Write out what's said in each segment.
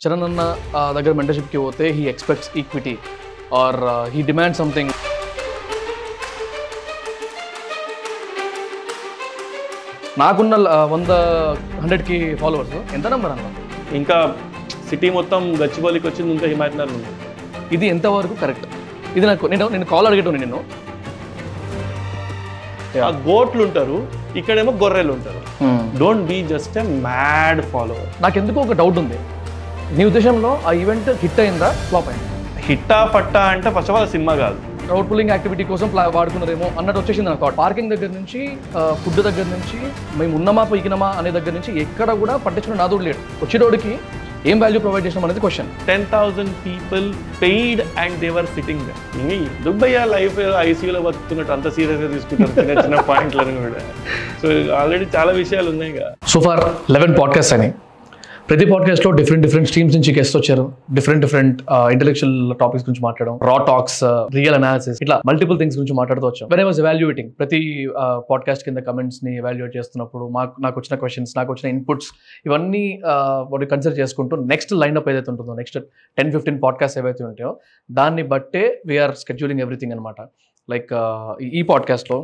చరణ్ అన్న దగ్గర మెంటర్షిప్కి పోతే he expects equity or he demand something నాకున్న వంద హండ్రెడ్కి ఫాలోవర్స్ ఎంత నెంబర్ అన్న? ఇంకా సిటీ మొత్తం గచ్చిబౌలికి వచ్చింది ఇంకా హిమాయత్నగర్ ఉంది. ఇది ఎంతవరకు కరెక్ట్ ఇది నాకు నేను నేను కాల్ అడిగేటోని నేను ఆ గోట్లు ఉంటారు ఇక్కడేమో గొర్రెలు ఉంటారు don't be just a mad follower నాకెందుకు ఒక డౌట్ ఉంది. నీ ఉద్దేశంలో ఆ ఈవెంట్ హిట్ అయిందా? ఫ్లాప్ అయిందా? హిట్టా పట్టా అంటే ఫస్ట్ ఆఫ్ ఆల్ సినిమా కాదు. క్రౌడ్ పుల్లింగ్ యాక్టివిటీ కోసం వాడుకున్నారేమో అన్నట్టు వచ్చేసింది నాకు పార్కింగ్ దగ్గర నుంచి ఫుడ్ దగ్గర నుంచి మేము ఉన్నమా పైకినమా అనే దగ్గర నుంచి ఎక్కడ కూడా పట్టించుకున్న నాదుడు లేడు. వచ్చేటోడికి ఏం వాల్యూ ప్రొవైడ్ చేసినాం అనేది question ten thousand people paid and they're sitting Dubbaiah life ఐసీయూలో బతుకుతున్నట్టు అంత సీరియస్గా తీసుకుంటారు? చిన్న చిన్న పాయింట్లను కూడా. సో ఆల్రెడీ చాలా విషయాలు ఉన్నాయి సో ఫార్ లెవెన్ పాడ్కాస్ట్ అని. ప్రతి పాడ్కాస్ట్లో డిఫరెంట్ డిఫరెంట్ స్ట్రీమ్స్ నుంచి గెస్ట్ వచ్చారు. డిఫరెంట్ డిఫరెంట్ ఇంటెలెక్చువల్ టాపిక్స్ గురించి మాట్లాడడం రా టాక్స్ రియల్ అనాలిసిస్ ఇట్లా మల్టిపుల్ థింగ్స్ గురించి మాట్లాడుతూ వచ్చాం. వెన్ ఐ వాజ్ ఎవాల్యుయేటింగ్ ప్రతి uh, పాడ్కాస్ట్ కింద కమెంట్స్ని ఎవాల్యుయేట్ చేస్తున్నప్పుడు మాకు నాకు వచ్చిన క్వశ్చన్స్ నాకు వచ్చిన ఇన్పుట్స్ ఇవన్నీ uh, వాటి కన్సిడర్ చేసుకుంటూ నెక్స్ట్ లైన్ అప్ ఏదైతే ఉంటుందో నెక్స్ట్ టెన్ ఫిఫ్టీన్ పాడ్కాస్ట్ ఏవైతే ఉంటాయో దాన్ని బట్టే వీఆర్ స్కెడ్యూలింగ్ ఎవ్రీథింగ్ అనమాట లైక్ ఈ పాడ్కాస్ట్లో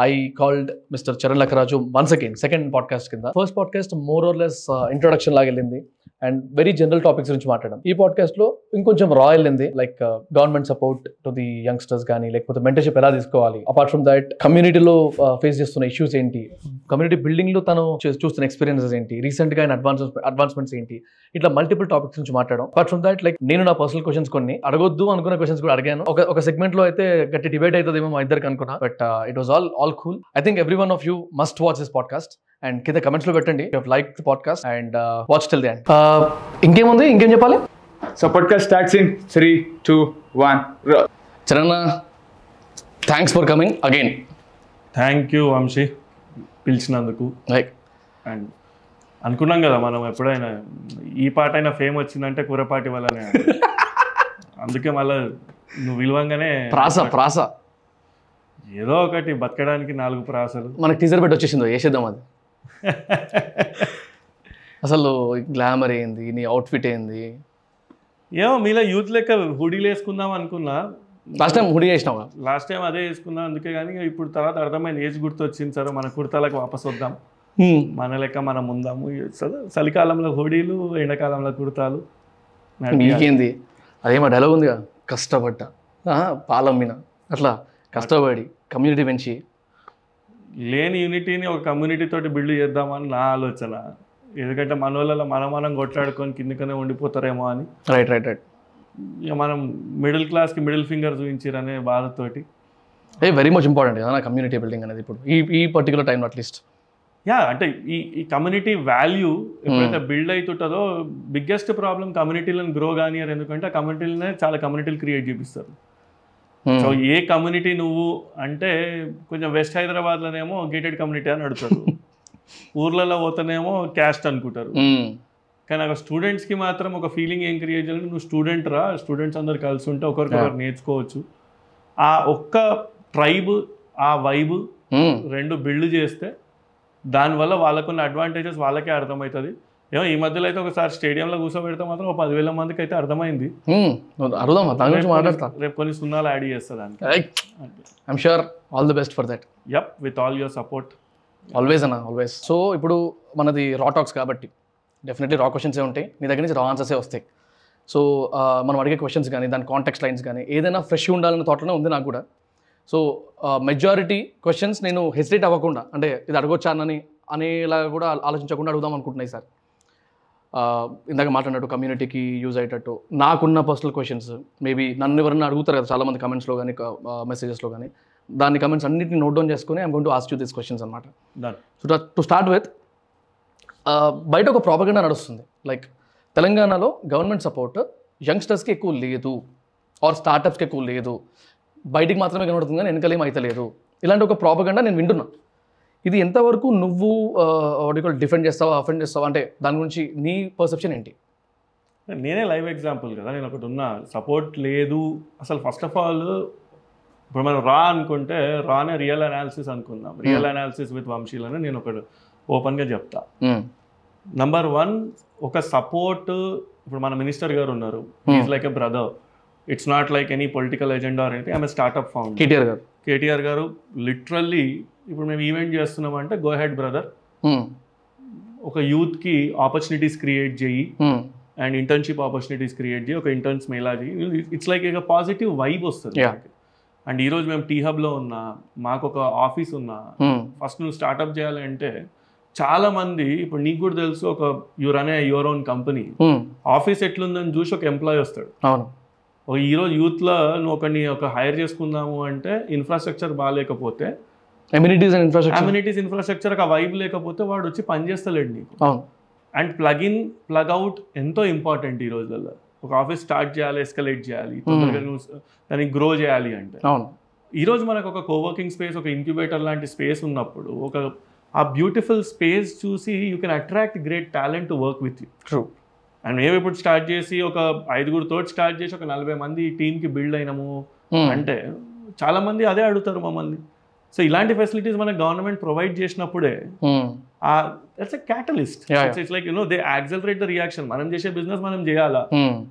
I called mister Charan Lakkaraju once again second podcast కింద. First podcast more or less introduction లాగా వెళ్ళింది. అండ్ వెరీ జనరల్ టాపిక్స్ గురించి మాట్లాడడం ఈ పాడ్కాస్ట్లో ఇంకొంచెం రాయల్ ఉంది like government support to the youngsters కానీ లేకపోతే మెంటర్షిప్ ఎలా తీసుకోవాలి? అపార్ట్ ఫ్రమ్ దట్ కమ్యూనిటీలో ఫేస్ చేస్తున్న ఇష్యూస్ ఏంటి? కమ్యూనిటీ బిల్డింగ్లో తను చూస్తున్న ఎక్స్పీరియన్సెస్ ఏంటి? రీసెంట్గా ఆయన అడ్వాన్స్ అడ్వాన్స్మెంట్స్ ఏంటి? ఇట్లా మల్టిపుల్ టాపిక్స్ నుంచి మాట్లాడడం అపార్ట్ ఫ్రమ్ దట్ లైక్ నేను నా పర్సనల్ క్వశ్చన్స్ కొన్ని అడగొద్దు అనుకున్న క్వశ్చన్స్ కూడా అడిగాను. ఒక ఒక సెగ్మెంట్లో అయితే గట్టి డిబేట్ అవుతుందేమో మా ఇద్దరికి అనుకున్నా. But it was all all cool I think every one of you must watch this podcast and కింద కమెంట్స్లో పెట్టండి. Like the podcast and watch till the end ఇంకేముంది? ఇంకేం చెప్పాలి? Podcast starts in three, two, one. Roll. Charan thanks for coming again thank you Vamsi. పిలిచినందుకు. Like and అనుకున్నాం కదా మనం ఎప్పుడైనా ఈ పాట అయినా ఫేమ్ వచ్చిందంటే కూరపాటి వల్లనే అందుకే మళ్ళీ నువ్వు విలువంగానే ప్రాస ప్రాస. ఏదో ఒకటి బతకడానికి నాలుగు ప్రాసలు. మనకి టీజర్ పెట్టి వచ్చేసిందో వేసేద్దాం అది. అసలు గ్లామర్ ఏంది? నీ అవుట్ఫిట్ ఏంది? ఏమో మీలో యూత్ లెక్క హుడీలు వేసుకుందాం అనుకున్నా. లాస్ట్ టైం హుడి చేసినావు లాస్ట్ టైం అదే వేసుకున్నాం అందుకే కానీ ఇప్పుడు తర్వాత అర్థమైంది ఏజ్ గుర్తు వచ్చింది సరే మన కుర్తాలకు వాపస్ వద్దాం. మన లెక్క మనం ఉందాము. సరే, చలికాలంలో హుడీలు ఎండాకాలంలో కుర్తాలు. మీకేంది? అదేమో డైలాగ్ ఉందిగా కష్టపడ్డా. పాలమ్మిన. అట్లా కష్టపడి కమ్యూనిటీ పెంచి లేని యూనిటీని ఒక కమ్యూనిటీ తోటి బిల్డ్ చేద్దామని నా ఆలోచన. ఎందుకంటే మన వాళ్ళలో మనం మనం కొట్లాడుకొని కిందకనే ఉండిపోతారేమో అని. రైట్ రైట్ రైట్ ఇక మనం మిడిల్ క్లాస్కి మిడిల్ ఫింగర్ చూపించారనే బాధతోటి ఏ వెరీ మచ్ ఇంపార్టెంట్ కదా కమ్యూనిటీ బిల్డింగ్ అనేది ఇప్పుడు. ఈ ఈ పర్టికులర్ టైంలో అట్లీస్ట్ యా అంటే ఈ ఈ కమ్యూనిటీ వాల్యూ ఎప్పుడైతే బిల్డ్ అవుతుంటుందో బిగ్గెస్ట్ ప్రాబ్లం కమ్యూనిటీలను గ్రో కానియర్ ఎందుకంటే ఆ కమ్యూనిటీలనే చాలా కమ్యూనిటీలు క్రియేట్ చేపిస్తారు. సో ఏ కమ్యూనిటీ నువ్వు అంటే కొంచెం వెస్ట్ హైదరాబాద్లోనేమో గేటెడ్ కమ్యూనిటీ అని అడుగుతారు ఊర్లలో పోతేనేమో క్యాస్ట్ అనుకుంటారు. కానీ అక్కడ స్టూడెంట్స్కి మాత్రం ఒక ఫీలింగ్ ఏం క్రియేట్ చేయాలంటే నువ్వు స్టూడెంట్ రా స్టూడెంట్స్ అందరు కలిసి ఉంటే ఒకరికొకరు నేర్చుకోవచ్చు. ఆ ఒక్క ట్రైబ్ ఆ వైబ్ రెండు బిల్డ్ చేస్తే దానివల్ల వాళ్ళకున్న అడ్వాంటేజెస్ వాళ్ళకే అర్థమవుతుంది. ఏమో ఈ మధ్యలో అయితే ఒకసారి స్టేడియంలో కూర్చోబెడితే మాత్రం ఒక పదివేల మందికి అయితే అర్థమైంది అడుగుదాం దాని గురించి రేపు మాట్లాడతా. కొన్ని- రేపు కొన్ని సున్నాలు యాడ్ చేస్తా దానికి. I'm sure all the best for that yup with all your support always అన్న ఆల్వేస్ సో ఇప్పుడు మనది రా టాక్స్ కాబట్టి డెఫినెట్లీ రా క్వశ్చన్సే ఉంటాయి. మీ దగ్గర నుంచి రా ఆన్సర్సే వస్తాయి. సో మనం అడిగే క్వశ్చన్స్ కానీ దాని కాంటాక్ట్ లైన్స్ కానీ ఏదైనా ఫ్రెష్ ఉండాలన్న థాట్లోనే ఉంది నాకు కూడా. సో మెజారిటీ క్వశ్చన్స్ నేను హెసిటేట్ అవ్వకుండా అంటే ఇది అడగొచ్చా అని అనేలా కూడా ఆలోచించకుండా అడుగుదాం అనుకుంటున్నాయి సార్. ఇందాక మాట్లాడినట్టు కమ్యూనిటీకి యూజ్ అయ్యేటట్టు నాకున్న పర్సనల్ క్వశ్చన్స్ మేబీ నన్ను ఎవరైనా అడుగుతారు కదా చాలామంది కమెంట్స్లో కానీ మెసేజెస్లో కానీ దాని కమెంట్స్ అన్నింటిని నోట్ డౌన్ చేసుకుని I'm going to ask you this questions అనమాట సో టు స్టార్ట్ విత్ బయట ఒక ప్రాపగండా నడుస్తుంది. లైక్ తెలంగాణలో గవర్నమెంట్ సపోర్ట్ యంగ్స్టర్స్కి ఎక్కువ లేదు ఆర్ స్టార్టప్స్కి ఎక్కువ లేదు. బయటికి మాత్రమే కనబడుతుంది కానీ వెనకలేం అయితే లేదు. ఇలాంటి ఒక ప్రాపగండా నేను వింటున్నా. ఇది ఎంతవరకు నువ్వు డిఫెండ్ చేస్తావా అఫెండ్ చేస్తావా? అంటే దాని గురించి నీ పర్సెప్షన్ ఏంటి? నేనే లైవ్ ఎగ్జాంపుల్ కదా నేను ఒకటి ఉన్నా. సపోర్ట్ లేదు. అసలు ఫస్ట్ ఆఫ్ ఆల్ ఇప్పుడు మనం రా అనుకుంటే రానే రియల్ అనాలిసిస్ అనుకుందాం. రియల్ అనాలిసిస్ విత్ వంశీలని నేను ఒకటి ఓపెన్గా చెప్తా. నంబర్ వన్ ఒక సపోర్ట్ ఇప్పుడు మన మినిస్టర్ గారు ఉన్నారు. Is like a brother it's not like any political agenda or any I'm startup found KTR గారు. కేటీఆర్ గారు లిటరల్లీ ఇప్పుడు మేము ఈవెంట్ చేస్తున్నాం అంటే గో హెడ్ బ్రదర్ ఒక యూత్కి ఆపర్చునిటీస్ క్రియేట్ చేయి. అండ్ ఇంటర్న్షిప్ ఆపర్చునిటీస్ క్రియేట్ చేయి. ఒక ఇంటర్న్స్ మేలా చేయి. ఇట్స్ లైక్ ఒక పాజిటివ్ వైబ్ వస్తుంది. అండ్ ఈరోజు మేము టీ హబ్లో ఉన్నా మాకు ఒక ఆఫీస్ ఉన్నా ఫస్ట్ నువ్వు స్టార్ట్అప్ చేయాలంటే చాలా మంది ఇప్పుడు నీకు కూడా తెలుసు ఒక యూర్ అనే యువర్ ఓన్ కంపెనీ ఆఫీస్ ఎట్లుందని చూసి ఒక ఎంప్లాయ్ వస్తాడు. అవును. ఒక ఈరోజు యూత్లో నువ్వు ఒకరిని ఒక హైర్ చేసుకుందాము అంటే ఇన్ఫ్రాస్ట్రక్చర్ బాగాలేకపోతే amenities and infrastructure communities infrastructure ఒక వైబ్ లేకపోతే వాడు వచ్చి పని చేస్తలేడు నీకు. And plug in plug out ఎంతో ఇంపార్టెంట్ ఈ రోజుల్లో. ఒక ఆఫీస్ స్టార్ట్ చేయాలి ఎస్కలేట్ చేయాలి తొందరగా నువ్వు దాన్ని గ్రో చేయాలి అంటే. అవును. ఈరోజు మనకు ఒక కోవర్కింగ్ స్పేస్ ఒక ఇంక్యుబేటర్ లాంటి స్పేస్ ఉన్నప్పుడు ఒక ఆ బ్యూటిఫుల్ స్పేస్ చూసి you can attract great talent to work with you true and మేము ఇప్పుడు స్టార్ట్ చేసి ఒక ఐదుగురు తోటి స్టార్ట్ చేసి ఒక నలభై మంది టీంకి బిల్డ్ అయినాము అంటే చాలా మంది అదే అడుగుతారు మమ్మల్ని. సో ఇలాంటి ఫెసిలిటీస్ మనకు గవర్నమెంట్ ప్రొవైడ్ చేసినప్పుడే that's a catalyst Yeah, yeah. It's like you know they accelerate the reaction మనం చేసే బిజినెస్ మనం చేయాలా?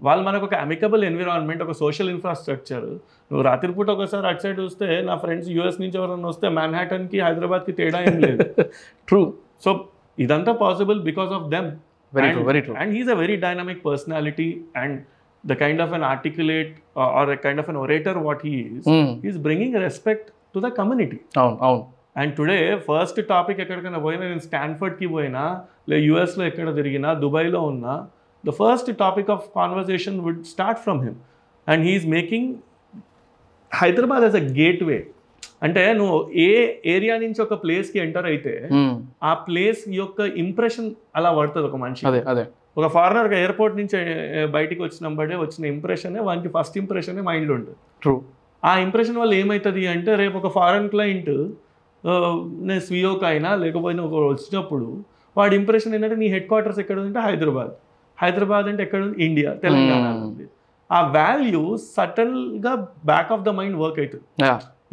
వాళ్ళు మనకు ఒక అమికబుల్ ఎన్విరాన్మెంట్ ఒక సోషల్ ఇన్ఫ్రాస్ట్రక్చర్ నువ్వు రాత్రిపూట ఒకసారి అటు సైడ్ చూస్తే నా ఫ్రెండ్స్ యూఎస్ నుంచి ఎవరైనా వస్తే మ్యాన్హాటన్కి హైదరాబాద్కి తేడా ఏం లేదు. ట్రూ సో ఇదంతా possible because of them very true very true and he's a very dynamic personality and the kind of an articulate uh, or a kind of an orator what he is he's to the community. అవును అవును. And today first topic ఎక్కడికైనా పోయినా నేను స్టాన్ఫర్డ్కి పోయినా లే యూఎస్లో ఎక్కడ తిరిగినా దుబాయ్లో ఉన్నా the first topic of conversation would start from him and he's making Hyderabad as a gateway అంటే నువ్వు ఏ ఏరియా నుంచి ఒక ప్లేస్కి ఎంటర్ అయితే ఉమ్, ఆ ప్లేస్ యొక్క ఇంప్రెషన్ అలా పడుతుంది ఒక మనిషి అదే అదే. ఒక ఫారినర్ ఎయిర్పోర్ట్ నుంచి బయటికి వచ్చినప్పుడే వచ్చిన ఇంప్రెషనే వానికి ఫస్ట్ ఇంప్రెషనే మైండ్లో ఉంటుంది. ట్రూ ఆ ఇంప్రెషన్ వల్ల ఏమవుతుంది అంటే రేపు ఒక ఫారెన్ క్లయింట్ నేను స్వియోకి అయినా లేకపోయినా ఒక వచ్చినప్పుడు వాడి ఇంప్రెషన్ ఏంటంటే నీ హెడ్ క్వార్టర్స్ ఎక్కడ ఉంది అంటే హైదరాబాద్. హైదరాబాద్ అంటే ఎక్కడ ఉంది ఇండియా తెలంగాణ. ఉంది ఆ value సటన్గా back of the mind work అవుతుంది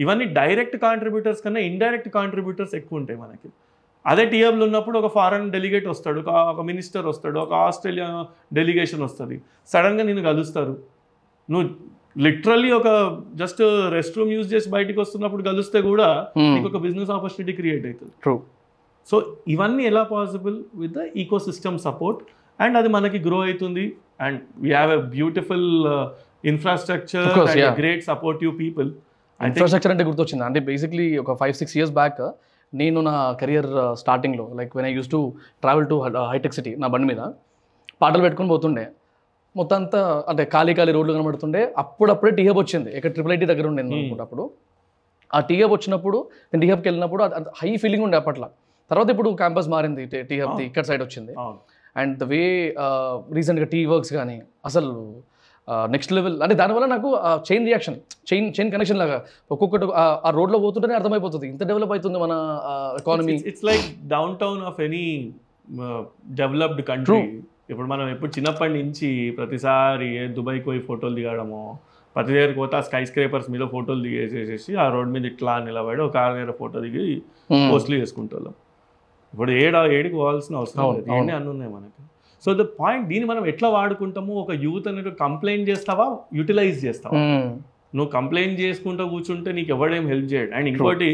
ఇవన్నీ డైరెక్ట్ కాంట్రిబ్యూటర్స్ కన్నా ఇండైరెక్ట్ కాంట్రిబ్యూటర్స్ ఎక్కువ ఉంటాయి మనకి. అదే టీఎంలో ఉన్నప్పుడు ఒక ఫారెన్ డెలిగేట్ వస్తాడు ఒక ఒక మినిస్టర్ వస్తాడు ఒక ఆస్ట్రేలియా డెలిగేషన్ వస్తుంది. సడన్గా నేను కలుస్తారు. నువ్వు లిటరల్లీ ఒక జస్ట్ రెస్ట్ రూమ్ యూజ్ చేసి బయటికి వస్తున్నప్పుడు కలిస్తే కూడా నీకు ఒక బిజినెస్ ఆపర్చునిటీ క్రియేట్ అవుతుంది. ట్రూ సో ఇవన్నీ ఎలా possible with the ecosystem support and అది మనకి గ్రో అవుతుంది. And we have a beautiful infrastructure. Great supportive people infrastructure అంటే గుర్తొచ్చింది. అంటే బేసిక్లీ ఒక ఫైవ్ సిక్స్ ఇయర్స్ బ్యాక్ నేను నా కెరియర్ స్టార్టింగ్లో like when I use to travel to hitech city నా బండి మీద పాటలు పెట్టుకొని పోతుండే. మొత్తం అంతా అంటే ఖాళీ ఖాళీ రోడ్లు కనబడుతుండే. అప్పుడప్పుడే టీహబ్ వచ్చింది. ఇక్కడ ట్రిపుల్ ఐటీ దగ్గర ఉండేది Hmm. అనుకుంటా అప్పుడు ఆ టీహబ్ వచ్చినప్పుడు నేను టీహబ్కి వెళ్ళినప్పుడు హై ఫీలింగ్ ఉండే అప్పట్లో. తర్వాత ఇప్పుడు క్యాంపస్ మారింది టీహబ్ది ఇక్కడ సైడ్ వచ్చింది. అండ్ ద వే రీసెంట్గా టీ వర్క్స్ కానీ అసలు నెక్స్ట్ లెవెల్ అంటే దానివల్ల నాకు chain reaction chain chain connection లాగా ఒక్కొక్కటి ఆ- ఆ రోడ్లో పోతుంటేనే అర్థమైపోతుంది. ఇంత డెవలప్ అవుతుంది మన economy it's like downtown of any developed country ఇప్పుడు మనం ఎప్పుడు చిన్నప్పటి నుంచి ప్రతిసారి దుబాయ్కి పోయి ఫోటోలు దిగడము ప్రతి దగ్గరికి పోతే ఆ స్కై స్క్రేపర్స్ మీద ఫోటోలు దిగేసేసి ఆ రోడ్ మీద ఇట్లా నిలబడి ఒక కార్ దగ్గర ఫోటో దిగి పోస్ట్లు చేసుకుంటాం ఇప్పుడు ఏడ ఏడికి పోవాల్సిన అవసరం లేదు. అన్ని ఉన్నాయి మనకి. సో ద పాయింట్ దీన్ని మనం ఎట్లా వాడుకుంటాము? ఒక యూత్ అనేది కంప్లైంట్ చేస్తావా? యూటిలైజ్ చేస్తావా? నువ్వు కంప్లైంట్ చేసుకుంటూ కూర్చుంటే నీకు ఎవడేం హెల్ప్ చేయడు. అండ్ ఇంకోటి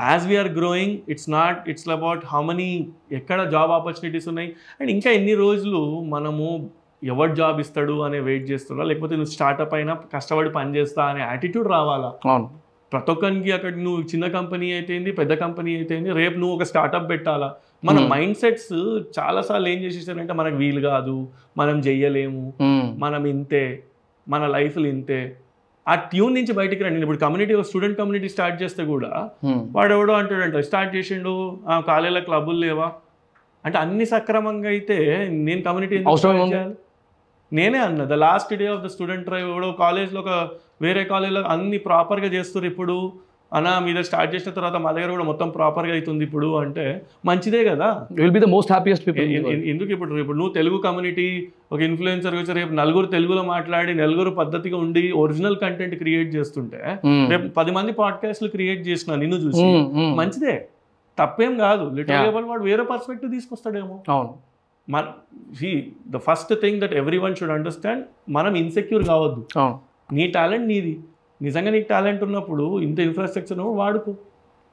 as we're growing it's not it's about how money ఎక్కడ జాబ్ ఆపర్చునిటీస్ ఉన్నాయి. అండ్ ఇంకా ఎన్ని రోజులు మనము ఎవరు జాబ్ ఇస్తాడు అనే వెయిట్ చేస్తున్నా లేకపోతే నువ్వు స్టార్ట్అప్ అయినా కష్టపడి పని చేస్తా అనే యాటిట్యూడ్ రావాలా? అవును. ప్రతి ఒక్కరికి అక్కడ నువ్వు చిన్న కంపెనీ అయితేంది పెద్ద కంపెనీ అయితేంది రేపు నువ్వు ఒక స్టార్ట్అప్ పెట్టాలా? మన Hmm. మైండ్ సెట్స్ చాలాసార్లు ఏం చేసేసారంటే మనకు వీలు కాదు మనం చెయ్యలేము Hmm. మనం ఇంతే మన లైఫ్లు ఇంతే. ఆ ట్యూన్ నుంచి బయటికి రండి ఇప్పుడు కమ్యూనిటీ స్టూడెంట్ కమ్యూనిటీ స్టార్ట్ చేస్తే కూడా. వాడు ఎవడో అంటాడంట స్టార్ట్ చేసిండు ఆ కాలేజీలో క్లబ్బులు లేవా అంటే అన్ని సక్రమంగా అయితే నేను కమ్యూనిటీ? నేనే అన్న the last day of the student drive ఎవడో కాలేజ్లో ఒక వేరే కాలేజ్లో అన్ని ప్రాపర్గా చేస్తారు ఇప్పుడు అన్న మీద స్టార్ట్ చేసిన తర్వాత మా దగ్గర కూడా మొత్తం ప్రాపర్గా అవుతుంది ఇప్పుడు అంటే మంచిదే కదా. Will be the most happiest people ఎందుకు ఇప్పుడు ఇప్పుడు నువ్వు తెలుగు కమ్యూనిటీ ఒక ఇన్ఫ్లుయెన్సర్ వచ్చి రేపు నలుగురు తెలుగులో మాట్లాడి నలుగురు పద్ధతిగా ఉండి ఒరిజినల్ కంటెంట్ క్రియేట్ చేస్తుంటే రేపు పది మంది పాడ్కాస్ట్లు క్రియేట్ చేసిన నిన్ను చూసి మంచిదే. తప్పేం కాదు. లిటరల్ వాడు వేరే పర్స్పెక్టివ్ తీసుకొస్తాడేమో. అవును. మన the first thing that every one should understand మనం ఇన్సెక్యూర్ కావద్దు. నీ టాలెంట్ నీది. నిజంగా నీకు టాలెంట్ ఉన్నప్పుడు ఇంత ఇన్ఫ్రాస్ట్రక్చర్ వాడుకో.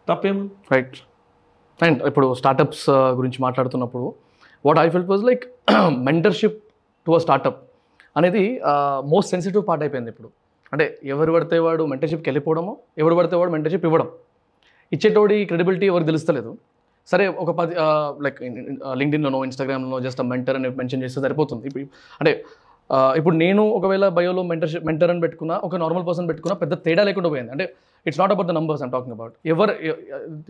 తప్పేమో రైట్ అండ్ ఇప్పుడు స్టార్టప్స్ uh, గురించి మాట్లాడుతున్నప్పుడు what I felt was like mentorship to a startup అనేది మోస్ట్ సెన్సిటివ్ పార్ట్ అయిపోయింది ఇప్పుడు. అంటే ఎవరు పడితే వాడు మెంటర్షిప్కి వెళ్ళిపోవడము ఎవరు పడితే వాడు మెంటర్షిప్ ఇవ్వడం. ఇచ్చేటోడి క్రెడిబిలిటీ ఎవరు తెలుస్తలేదు. సరే ఒక పది లైక్ లింక్డ్ఇన్లోనో ఇన్స్టాగ్రామ్లో జస్ట్ మెంటర్ అని మెన్షన్ చేస్తే సరిపోతుంది. ఇప్పుడు అంటే ఇప్పుడు నేను ఒకవేళ బయోలో మెంటర్షిప్ మెంటర్ అని పెట్టుకున్నా ఒక నార్మల్ పర్సన్ పెట్టుకున్నా పెద్ద తేడా లేకుండా పోయింది. అంటే it's not about the numbers I'm talking about ఎవరు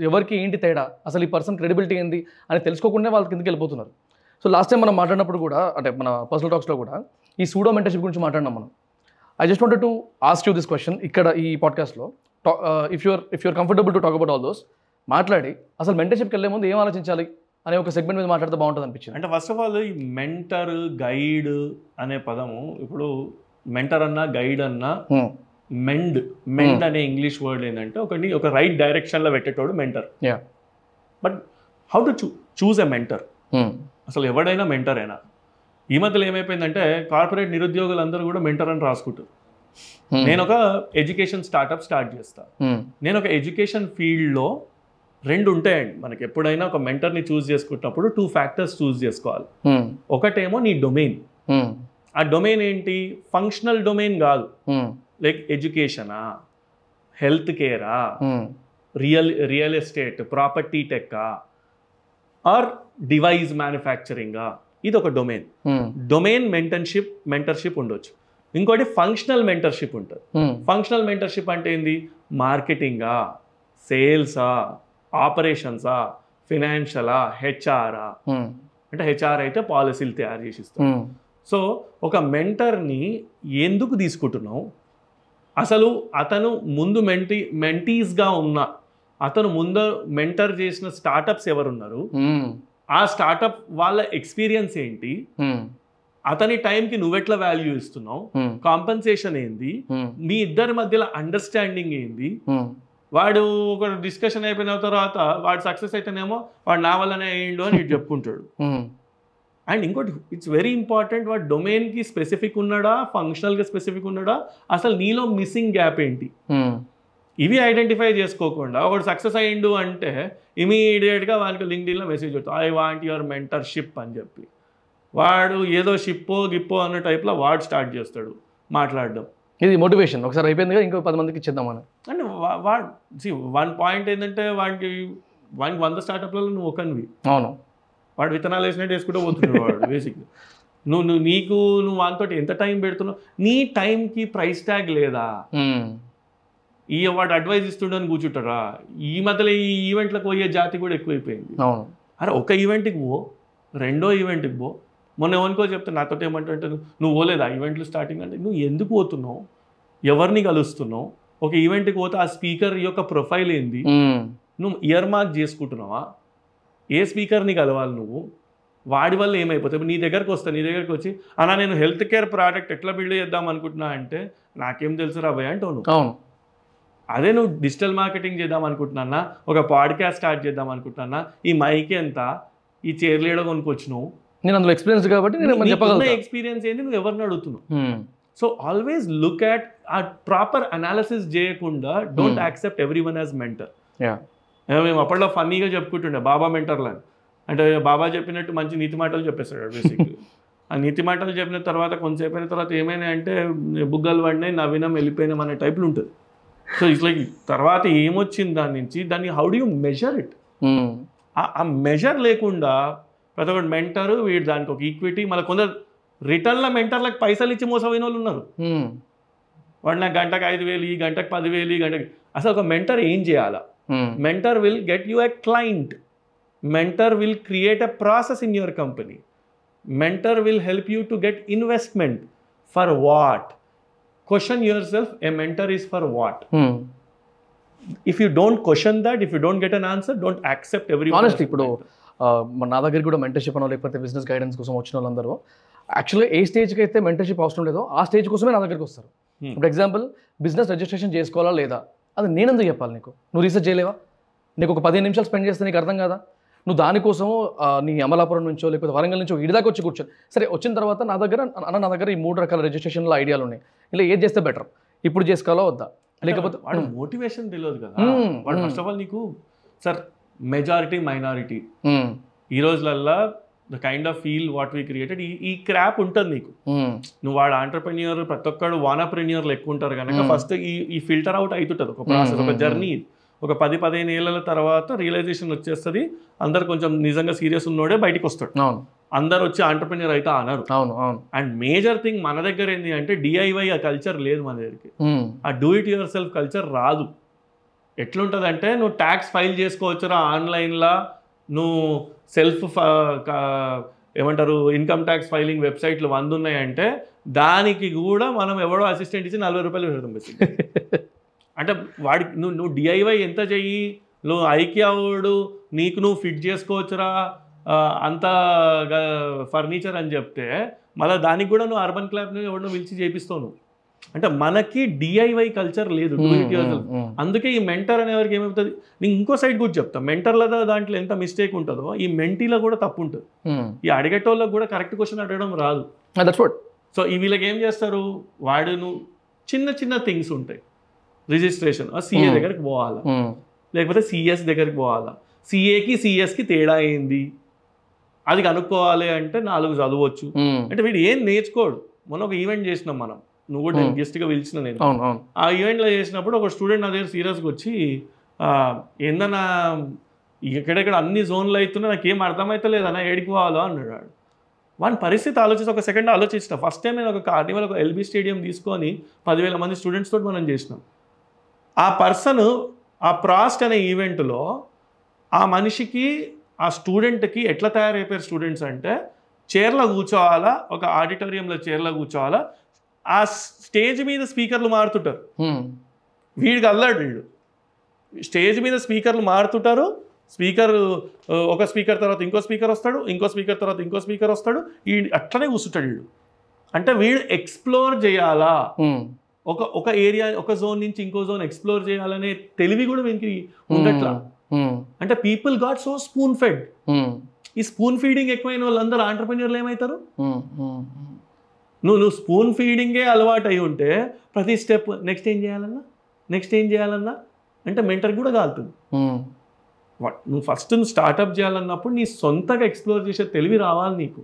ఎవరికి ఏంటి తేడా? అసలు ఈ పర్సన్ క్రెడిబిలిటీ ఏంది? అని తెలుసుకోకుండా వాళ్ళ కిందకి వెళ్ళిపోతున్నారు. సో లాస్ట్ టైం మనం మాట్లాడినప్పుడు కూడా అంటే మన పర్సనల్ టాక్స్లో కూడా ఈ సూడో మెంటర్షిప్ గురించి మాట్లాడినాం మనం. I just wanted to ask you this question ఇక్కడ ఈ పాడ్కాస్ట్లో if you're if you're comfortable to talk about all those మాట్లాడి అసలు మెంటర్షిప్కి వెళ్ళే ముందు ఏం ఆలోచించాలి? అనే ఒక సెగ్మెంట్ మీద మాట్లాడితే బాగుంటుంది అనిపించింది అంటే ఫస్ట్ ఆఫ్ ఆల్ ఈ మెంటర్ గైడ్ అనే పదము ఇప్పుడు మెంటర్ అన్నా గైడ్ అన్నా Hmm. మెండ్ మెండ్ అనే ఇంగ్లీష్ వర్డ్ ఏంటంటే ఒకటి ఒక రైట్ డైరెక్షన్లో పెట్టేటోడు mentor. But how to chew choose a mentor Hmm. అసలు ఎవడైనా మెంటర్ అయినా ఈ మధ్యలో ఏమైపోయిందంటే కార్పొరేట్ నిరుద్యోగులు అందరూ కూడా మెంటర్ అని రాసుకుంటారు Hmm. నేను ఒక ఎడ్యుకేషన్ స్టార్టప్ స్టార్ట్ చేస్తా Hmm. నేను ఒక ఎడ్యుకేషన్ ఫీల్డ్లో రెండు ఉంటాయండి మనకి ఎప్పుడైనా ఒక మెంటర్ని చూస్ చేసుకుంటున్నప్పుడు టూ ఫ్యాక్టర్స్ చూస్ చేసుకోవాలి. ఒకటేమో నీ డొమైన్. ఆ డొమైన్ ఏంటి? ఫంక్షనల్ డొమైన్ కాదు. లైక్ ఎడ్యుకేషనా? హెల్త్ కేరా. రియల్ రియల్ ఎస్టేట్ ప్రాపర్టీ టెక్కా? ఆర్ డివైస్ మ్యానుఫ్యాక్చరింగా? ఇది ఒక డొమైన్. డొమైన్ మెంటర్షిప్ మెంటర్షిప్ ఉండొచ్చు. ఇంకోటి ఫంక్షనల్ మెంటర్షిప్ ఉంటుంది. ఫంక్షనల్ మెంటర్షిప్ అంటే ఏంది? మార్కెటింగా? సేల్సా? ఆపరేషన్సా ఫినాన్షియలా హెచ్ఆరా Hmm. అంటే హెచ్ఆర్ అయితే పాలసీలు తయారు చేసి ఇస్తాం. సో ఒక మెంటర్ని ఎందుకు తీసుకుంటున్నావు అసలు అతను ముందు మెంటీ మెంటీస్గా ఉన్న అతను ముందు మెంటర్ చేసిన స్టార్టప్స్ ఎవరున్నారు. ఆ స్టార్టప్ వాళ్ళ ఎక్స్పీరియన్స్ ఏంటి. అతని టైంకి నువ్వెట్లా వాల్యూ ఇస్తున్నావు. కాంపన్సేషన్ ఏంది. మీ ఇద్దరి మధ్యలో అండర్స్టాండింగ్ ఏంది. వాడు ఒక డిస్కషన్ అయిపోయిన తర్వాత వాడు సక్సెస్ అయితేనేమో వాడు నా వల్లనే అయ్యిండు అని ఇటు చెప్పుకుంటాడు Hmm. అండ్ ఇంకోటి ఇట్స్ వెరీ ఇంపార్టెంట్ వాడు డొమైన్కి స్పెసిఫిక్ ఉన్నాడా ఫంక్షనల్గా స్పెసిఫిక్ ఉన్నాడా అసలు నీలో మిస్సింగ్ గ్యాప్ ఏంటి Hmm. ఇవి ఐడెంటిఫై చేసుకోకుండా ఒకడు సక్సెస్ అయ్యిండు అంటే ఇమీడియట్గా వానికి లింక్డ్ఇన్లో మెసేజ్ వస్తుంది ఐ వాంట్ యువర్ మెంటర్షిప్ అని చెప్పి వాడు ఏదో షిప్పో గిప్పో అన్న టైప్లో వాడు స్టార్ట్ చేస్తాడు మాట్లాడడం ఇది మోటివేషన్ ఒకసారి అయిపోయింది కదా ఇంకో పది మందికి ఇచ్చేద్దామని. అంటే వా- వాడు సి వన్ పాయింట్ ఏంటంటే వాడికి వానికి వంద స్టార్టప్లలో నువ్వు ఒకనివి అవును. వాడు విత్తనాలు వేసినట్టు వేసుకుంటూ పోతున్నాడు వాడు బేసిక్గా నువ్వు నువ్వు నీకు నువ్వు వానితో ఎంత టైం పెడుతున్నావు? నీ టైంకి ప్రైస్ ట్యాగ్ లేదా. ఈ వాడు అడ్వైజ్ ఇస్తుండని కూర్చుంటారా ఈ మధ్యలో ఈ ఈవెంట్లకు పోయే జాతి కూడా ఎక్కువైపోయింది. అవును. అరే ఒక ఈవెంట్కి పో రెండో ఈవెంట్కి పో మొన్న ఎవరికో చెప్తే నాతో ఏమంటే నువ్వు పోలేదా? ఈవెంట్లు స్టార్టింగ్ అంటే నువ్వు ఎందుకు పోతున్నావు? ఎవరిని కలుస్తున్నావు? ఒక ఈవెంట్కి పోతే ఆ స్పీకర్ యొక్క ప్రొఫైల్ ఏంది. నువ్వు ఇయర్ మార్క్ చేసుకుంటున్నావా? ఏ స్పీకర్ని కలవాలి నువ్వు? వాడి వల్ల ఏమైపోతుంది? నీ దగ్గరకు వస్తా నీ దగ్గరకు వచ్చి అన్నా నేను హెల్త్ కేర్ ప్రోడక్ట్ ఎట్లా బిల్డ్ చేద్దాం అనుకుంటున్నా? అంటే నాకేం తెలుసు రా భయ్ అంటావు నువ్వు. అవును. అదే నువ్వు డిజిటల్ మార్కెటింగ్ చేద్దాం అనుకుంటున్నా ఒక పాడ్కాస్ట్ స్టార్ట్ చేద్దాం అనుకుంటున్నా ఈ మైక్ ఎంత? ఈ చైర్లు ఏడో కొనుక్కొచ్చినావు? నేను అందులో ఎక్స్పీరియన్స్ కాబట్టి నేను చెప్పగలుగుతా ఎక్స్పీరియన్స్ ఏంటి నువ్వు ఎవరిని అడుగుతున్నావు. సో ఆల్వేస్ లుక్ అట్ ఆ ప్రాపర్ అనాలిసిస్ చేయకుండా don't. Accept every one as mentor. మేము అప్పట్లో ఫన్నీగా చెప్పుకుంటుండే బాబా మెంటర్లు అని అంటే బాబా చెప్పినట్టు మంచి నీతి మాటలు చెప్పేస్తాడు బేసిక్ ఆ నీతి మాటలు చెప్పిన తర్వాత కొంతసేపు అయిన తర్వాత ఏమైనా అంటే బుగ్గలు పడినాయి నవ్వినాం వెళ్ళిపోయినాం అనే టైప్లో ఉంటుంది సో ఇట్స్ లైక్ తర్వాత ఏమొచ్చింది దాని నుంచి దాన్ని how do you measure it. ఆ మెజర్ లేకుండా ప్రతి ఒక్కటి మెంటరు వీడు దానికి ఒక ఈక్విటీ మళ్ళీ కొందరు రిటర్న్లో మెంటర్లకు పైసలు ఇచ్చి మోసపోయిన వాళ్ళు ఉన్నారు Hmm. వాడు నాకు గంటకు ఐదు వేలు ఈ గంటకు పదివేలు ఈ గంటకి అసలు ఒక మెంటర్ ఏం చేయాలా Hmm. mentor will get you a client mentor will create a process in your company mentor will help you to get investment for what question yourself a mentor is for what Hmm. if you don't question that if you don't get an answer don't accept everyone honest as a ఇప్పుడు నా దగ్గర కూడా mentorship అనో లేకపోతే business guidance కోసం వచ్చిన వాళ్ళందరూ యాక్చువల్గా ఏ స్టేజ్కి అయితే మెంటర్షిప్ అవసరం లేదో ఆ స్టేజ్ కోసమే నా దగ్గరికి వస్తారు. ఇప్పుడు ఎగ్జాంపుల్ బిజినెస్ రిజిస్ట్రేషన్ చేసుకోవాలా లేదా? అది నేను ఎందుకు చెప్పాలి నీకు? నువ్వు రీసెర్చ్ చేయలేవా? నీకు ఒక పదిహేను నిమిషాలు స్పెండ్ చేస్తే నీకు అర్థం కాదా? నువ్వు దానికోసం ఆ, నీ అమలాపురం నుంచో లేకపోతే వరంగల్ నుంచో ఇడి దాకా వచ్చి కూర్చొని సరే వచ్చిన తర్వాత నా దగ్గర అన్న నా దగ్గర ఈ మూడు రకాల రిజిస్ట్రేషన్ల ఐడియాలు ఉన్నాయి. ఇలా ఏది చేస్తే బెటర్ ఇప్పుడు చేసుకోవాలా వద్దా? లేకపోతే వాడు మోటివేషన్ తెలియదు కదా. Hmm, వాడు hmm. ఫస్ట్ ఆఫ్ ఆల్ నీకు సార్ మెజారిటీ మైనారిటీ ఉమ్, ఈ రోజులల్లా the kind of feel what we created ఈ ఈ క్రాప్ ఉంటుంది నీకు. ఉమ్, నువ్వు వాడు ఆంటర్ప్రెన్యూర్ ప్రతి ఒక్కడు వానప్రెన్యూర్లు ఎక్కువ ఉంటారు కనుక Hmm. ఫస్ట్ ఈ ఈ ఫిల్టర్ అవుట్ అవుతుంటుంది ఒక ప్రాసెస్ ఒక hmm, జర్నీ ఒక పది పదిహేను ఏళ్ళ తర్వాత రియలైజేషన్ వచ్చేస్తుంది అందరు కొంచెం నిజంగా సీరియస్ ఉన్నోడే బయటికి వస్తాడు. అవును. అందరు వచ్చి ఆంటర్ప్రెన్యూర్ అయితే అనరు. అవును అవును. అండ్ మేజర్ థింగ్ మన దగ్గర ఏంటి అంటే డిఐవై ఆ కల్చర్ లేదు మన దగ్గరికి. ఆ do it yourself culture రాదు. ఎట్లుంటుందంటే నువ్వు ట్యాక్స్ ఫైల్ చేసుకోవచ్చురా ఆన్లైన్లో. నువ్వు సెల్ఫ్ ఏమంటారు ఇన్కమ్ ట్యాక్స్ ఫైలింగ్ వెబ్సైట్లు వంద ఉన్నాయంటే దానికి కూడా మనం ఎవడో అసిస్టెంట్ ఇచ్చి నలభై రూపాయలు పెడతాం బేసిక్ అంటే వాడికి నువ్వు నువ్వు డిఐవై ఎంత చెయ్యి? నువ్వు ఐక్యావుడు నీకు నువ్వు ఫిట్ చేసుకోవచ్చురా? అంత ఫర్నిచర్ అని చెప్తే మళ్ళీ దానికి కూడా నువ్వు అర్బన్ క్లాబ్ని ఎవడో పిలిచి చేపిస్తావు నువ్వు. అంటే మనకి డిఐవై కల్చర్ లేదు యువర్ సెల్ఫ్ ఉమ్, అందుకే ఈ మెంటర్ అనేవారికి ఏమవుతుంది? నేను ఇంకో సైడ్ కూడా చెప్తా. మెంటర్ల దాంట్లో ఎంత మిస్టేక్ ఉంటుందో ఈ మెంటీలో కూడా తప్పు ఉంటుంది. ఈ అడిగేటోళ్ళకి కూడా కరెక్ట్ క్వశ్చన్ అడగడం రాదు. సో ఈ వీళ్ళకి ఏం చేస్తారు? వాడును చిన్న చిన్న థింగ్స్ ఉంటాయి. Registration CA Hmm. దగ్గరికి పోవాలా? లేకపోతే సిఎస్ దగ్గరికి పోవాలా? సిఏకి సిఎస్కి తేడా ఏంది? అది కనుక్కోవాలి అంటే నాలుగు చదవచ్చు. అంటే వీడు ఏం నేర్చుకోడు? మొన్న ఒక ఈవెంట్ చేసినాం మనం. నువ్వు కూడా Hmm. గెస్ట్గా పిలిచిన నేను ఆ ఈవెంట్లో చేసినప్పుడు ఒక స్టూడెంట్ నా దగ్గర సీరియస్గా వచ్చి ఆ, ఏందన్నా ఎక్కడెక్కడ అన్ని జోన్లు అవుతున్నా నాకు ఏం అర్థమవుతలేదు అన్న ఏడికి పోవాలో అన్నాడు. వాని పరిస్థితి ఆలోచిస్తే ఒక సెకండ్ ఆలోచించిన ఫస్ట్ టైం నేను ఒక కార్నివల్ ఒక ఎల్బీ స్టేడియం తీసుకొని పదివేల మంది స్టూడెంట్స్ తోటి మనం చేసినాం ఆ పర్సన్ ఆ ప్రాస్ట్ అనే ఈవెంట్లో ఆ మనిషికి ఆ స్టూడెంట్కి ఎట్లా తయారైపోయారు స్టూడెంట్స్ అంటే చైర్లో కూర్చోవాలా ఒక ఆడిటోరియంలో చైర్లో కూర్చోవాలా ఆ స్టేజ్ మీద స్పీకర్లు మారుతుంటారు. వీడికి అల్లాడు వీడు. స్టేజ్ మీద స్పీకర్లు మారుతుంటారు. స్పీకర్ ఒక స్పీకర్ తర్వాత ఇంకో స్పీకర్ వస్తాడు ఇంకో స్పీకర్ తర్వాత ఇంకో స్పీకర్ వస్తాడు ఈ అట్లనే కూర్చుంటాడు వీడు. అంటే వీడు ఎక్స్ప్లోర్ చేయాలా? ఒక ఒక ఏరియా ఒక జోన్ నుంచి ఇంకో జోన్ ఎక్స్ప్లోర్ చేయాలనే తెలివి కూడా వీనికి ఉండట్లా. అంటే people got so spoon fed. ఈ స్పూన్ ఫీడింగ్ ఎక్కువైన వాళ్ళందరూ ఆంటర్ప్రెన్యూర్లు ఏమవుతారు నువ్వు నువ్వు స్పూన్ ఫీడింగే అలవాటు అయి ఉంటే ప్రతి స్టెప్ నెక్స్ట్ ఏం చేయాలన్నా? నెక్స్ట్ ఏం చేయాలన్నా? అంటే మెంటర్ కూడా కాలుతుంది. వా- నువ్వు ఫస్ట్ నువ్వు స్టార్ట్అప్ చేయాలన్నప్పుడు నీ సొంతగా ఎక్స్ప్లోర్ చేసే తెలివి రావాలి నీకు.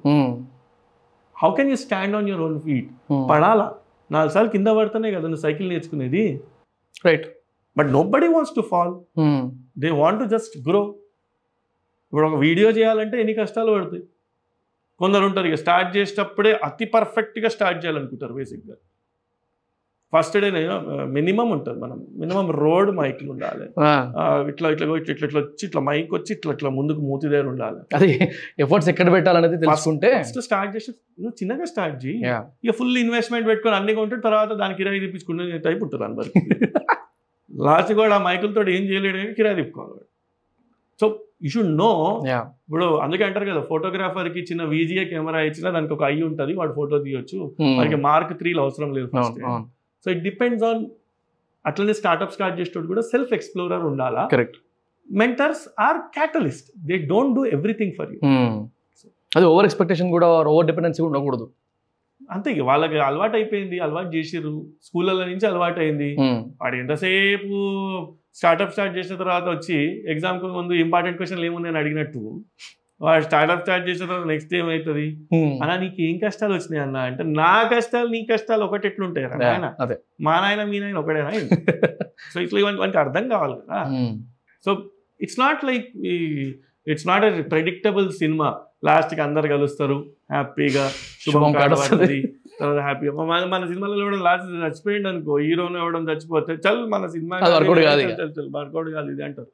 How can you stand on your own feet. పడాలా. నాలుగు సార్లు కింద పడితేనే కదా నువ్వు సైకిల్ నేర్చుకునేది. Right but nobody wants to fall they want to just grow ఇప్పుడు ఒక వీడియో చేయాలంటే ఎన్ని కష్టాలు పడతాయి? కొందరు ఉంటారు ఇక స్టార్ట్ చేసేటప్పుడే అతి పర్ఫెక్ట్గా స్టార్ట్ చేయాలనుకుంటారు బేసిక్గా ఫస్ట్ డే మినిమం ఉంటుంది మనం. మినిమం రోడ్ మైక్లు ఉండాలి. ఇట్లా ఇట్లా ఇట్లా ఇట్లా ఇట్లా వచ్చి ఇట్లా మైక్ వచ్చి ఇట్లా ఇట్లా ముందుకు మూతి దగ్గర ఉండాలి. అది ఎఫర్ట్స్ ఎక్కడ పెట్టాలనేది తెలుసుకుంటే ఫస్ట్ స్టార్ట్ చేసి నువ్వు చిన్నగా స్టార్ట్ చేయి. ఇక ఫుల్ ఇన్వెస్ట్మెంట్ పెట్టుకొని అన్ని కొంటే తర్వాత దానికి కిరాయి తెప్పించుకునే టైప్ ఉంటుంది అందరికి. లాస్ట్ కూడా ఆ మైకులతో ఏం చేయలేడు కిరాయి తిప్పుకోవాలి so you should know Yeah. ఇప్పుడు అందుకే అంటారు కదా ఫోటోగ్రాఫర్కి చిన్న వీజిఏ కెమెరా ఇచ్చినా దానికి ఒక ఐ ఉంటుంది వాడు ఫోటో తీయొచ్చు. ఉమ్, వాడికి మార్క్ త్రీలు అవసరం లేదు first so it depends on అట్లనే స్టార్ట్అప్ స్టార్ట్ చేసేటప్పుడు కూడా సెల్ఫ్ ఎక్స్ప్లోరర్ ఉండాలా? Correct mentors or catalyst they don't do everything for you అది ఓవర్ ఎక్స్పెక్టేషన్ కూడా ఓవర్ డిపెండెన్సీ కూడా ఉండకూడదు. అంతే వాళ్ళకి అలవాటు అయిపోయింది అలవాటు చేసిర్రు. స్కూళ్ళ నుంచి అలవాటు అయింది. ఉమ్, వాడు ఎంతసేపు స్టార్ట్అప్ స్టార్ట్ చేసిన తర్వాత వచ్చి ఎగ్జామ్కి ముందు ఇంపార్టెంట్ క్వశ్చన్లు ఏమున్నాయని అడిగినట్టు వాడు స్టార్ట్అప్ స్టార్ట్ చేసిన తర్వాత నెక్స్ట్ ఏమవుతుంది అన్న నీకు ఏం కష్టాలు వచ్చినాయి అన్న? అంటే నా కష్టాలు నీ కష్టాలు ఒకటి ఎట్లుంటాయి నాయన? మా నాయన మీ నాయన ఒకటేనా సో ఇట్లా ఇవన్నీ వానికి అర్థం కావాలి కదా. So it's not like it's not a predictable cinema లాస్ట్కి అందరు కలుస్తారు హ్యాపీగా శుభం కాడవస్తది. తర్వాత మన మన సినిమాలలో కూడా లాస్ట్ చచ్చిపోయింది అనుకో హీరోని ఇవ్వడం చచ్చిపోతే చల్ మన సినిమా వర్కౌట్ కాదు ఇది అంటారు.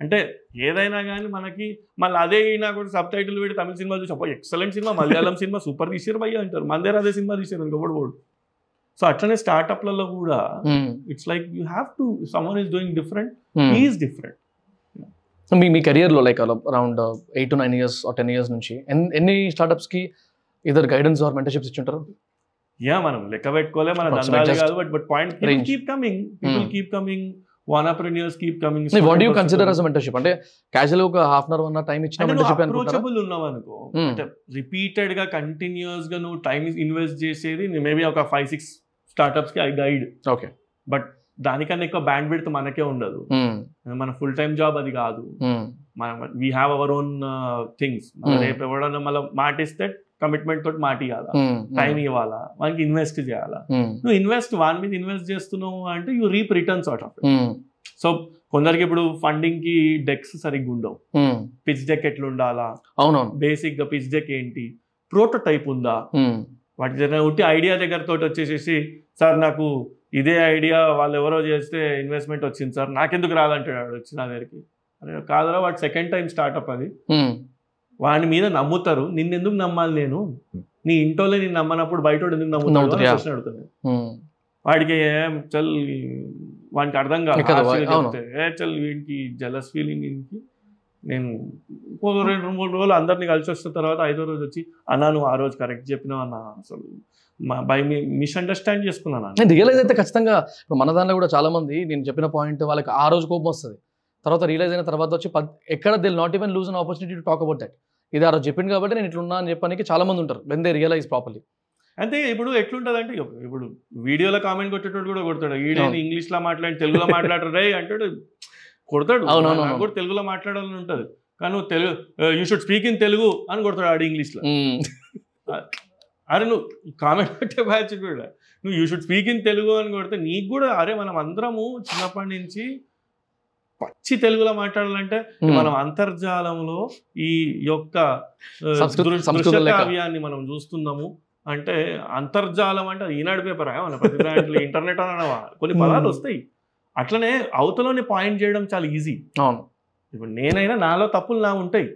అంటే ఏదైనా కానీ మనకి మళ్ళీ అదే అయినా కూడా సబ్ టైటిల్ పెట్టి తమిళ సినిమా చూసి అబ్బో excellent cinema Malayalam cinema super తీసారు భయ్య అంటారు. మన దగ్గర అదే సినిమా తీసారు ఇంకొకటి కూడా సో అట్లనే స్టార్టప్లలో కూడా it's like you have to someone is doing different. Is different మీ మీ కెరియర్లో like around eight to nine years ten years నుంచి ఎన్- ఎన్ని స్టార్ట్అప్స్కి ఇద్దరు గైడెన్స్ ఆర్ మెంటర్షిప్స్ ఇచ్చుంటారు? యా మనం లెక్క పెట్టుకోలే మన just కాదు but but point. Keep coming people Hmm. Keep coming wannapreneurs keep coming what you consider as mentorship అంటే క్యాజువల్ ఒక half an hour one time ఇచ్చిన మెంటర్షిప్ అప్రోచబుల్ ఉన్నావు అనుకో. Hmm. అంటే రిపీటెడ్గా కంటిన్యూస్గా నువ్వు టైం ఇన్వెస్ట్ చేసేది మేబీ ఒక ఫైవ్ సిక్స్ స్టార్ట్అప్స్కి ఐ గైడ్ ఓకే బట్ దానికన్నా ఎక్కువ బ్యాండ్ విడ్త్ మనకే ఉండదు. మన ఫుల్ టైం జాబ్ అది కాదు. మన we have our own things Hmm. రేపు ఎవడన్నా మళ్ళీ మాటిస్తే కమిట్మెంట్ తోటి మాట ఇవ్వాలా టైం ఇవ్వాలా? వానికి ఇన్వెస్ట్ చేయాలా? నువ్వు ఇన్వెస్ట్ వాని మీద ఇన్వెస్ట్ చేస్తున్నావు అంటే you reap returns out of so కొందరికి ఇప్పుడు ఫండింగ్కి డెక్స్ సరిగ్గా ఉండవు. పిచ్ డెక్ ఎట్లా ఉండాలా? అవునవును. బేసిక్గా పిచ్ డెక్ ఏంటి? ప్రోటోటైప్ ఉందా? వాటి దగ్గర ఉట్టి ఐడియా దగ్గర తోటి వచ్చేసేసి సార్ నాకు ఇదే ఐడియా వాళ్ళు ఎవరో చేస్తే ఇన్వెస్ట్మెంట్ వచ్చింది సార్. నాకెందుకు రాదంటాడు వచ్చి నా దగ్గరికి. అరే కాదురా వాటి సెకండ్ టైం స్టార్ట్అప్ అది. వాడి మీద నమ్ముతారు. నిన్నెందుకు నమ్మాలి నేను? నీ ఇంటోలే నేను నమ్మనప్పుడు బయట ఎందుకు నమ్ముతాడు. క్వశ్చన్ అడుగుతుంది వాడికి ఏం చల్ వానికి అర్థం కాదు. చల్ వీడికి జలస్ ఫీలింగ్ వీనికి నేను రెండు మూడు రోజులు అందరినీ కలిసి వచ్చిన తర్వాత ఐదో రోజు వచ్చి అన్నా నువ్వు ఆ రోజు కరెక్ట్ చెప్పినావు అన్న అసలు మా బై మిస్అండర్స్టాండ్ చేసుకున్నాను. నేను రియలైజ్ అయితే ఖచ్చితంగా ఇప్పుడు మన దాంట్లో కూడా చాలా మంది నేను చెప్పిన పాయింట్ వాళ్ళకి ఆ రోజు కోపం వస్తుంది. తర్వాత రియలైజ్ అయిన తర్వాత వచ్చి ఎక్కడ Dil not even lose an opportunity to talk about that ఇది ఆ రోజు చెప్పింది కాబట్టి నేను ఇట్లా ఉన్నా అని చెప్పడానికి చాలా మంది ఉంటారు. వెన్ దే రియలైజ్ ప్రాపర్లీ అంతే ఇప్పుడు ఎట్లుంటదంటే ఇప్పుడు వీడియోలో కామెంట్ కొట్టేటోడు కూడా కొడతాడు. వీడియో అవును. ఇంగ్లీష్లో మాట్లాడి తెలుగులో మాట్లాడరు. రే అంటాడు కొడతాడు. అవును, అవును, నాకు అవును. కూడా తెలుగులో మాట్లాడాలని ఉంటది. కానీ నువ్వు Telugu you should speak in Telugu అని కొడతాడు ఆడు ఇంగ్లీష్లో అరే నువ్వు కామెంట్ కొట్టే బ్యాచ్ కూడా నువ్వు you should speak in Telugu అని కొడితే నీకు కూడా అరే మనం అందరము చిన్నప్పటి నుంచి పచ్చి తెలుగులో మాట్లాడాలంటే మనం అంతర్జాలంలో ఈ యొక్క. కావ్యాన్ని మనం చూస్తున్నాము. అంటే అంతర్జాలం అంటే ఈనాడు పేపర్ ప్రతి దాంట్లో ఇంటర్నెట్ అనవా కొన్ని పదాలు. వస్తాయి. అట్లనే అవతలని పాయింట్ చేయడం చాలా ఈజీ. అవును. ఇప్పుడు నేనైనా నాలో తప్పులు నా ఉంటాయి.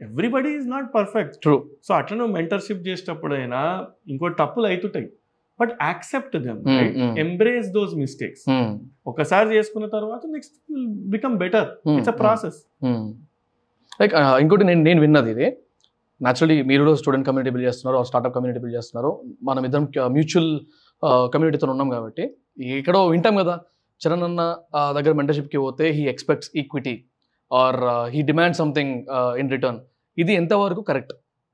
Everybody is not perfect. True. So అట్లా నువ్వు మెంటర్షిప్ చేసేటప్పుడైనా ఇంకోటి తప్పులు అవుతుంటాయి but accept them. Embrace those mistakes ఒకసారి చేసుకున్న తర్వాత next become better it's a process like ఇంకోటి నేను నేను విన్నది ఇది. న్యాచురలీ మీరు స్టూడెంట్ కమ్యూనిటీ బిల్డ్ చేస్తున్నారు స్టార్ట్అప్ కమ్యూనిటీ బిల్డ్ చేస్తున్నారు. మనం ఇద్దరం మ్యూచువల్ కమ్యూనిటీతో ఉన్నాం కాబట్టి. ఎక్కడో వింటాం కదా చరణ్ అన్న దగ్గర మెంటర్షిప్కి పోతే he expects equity or he demand something in return ఇది ఎంతవరకు కరెక్ట్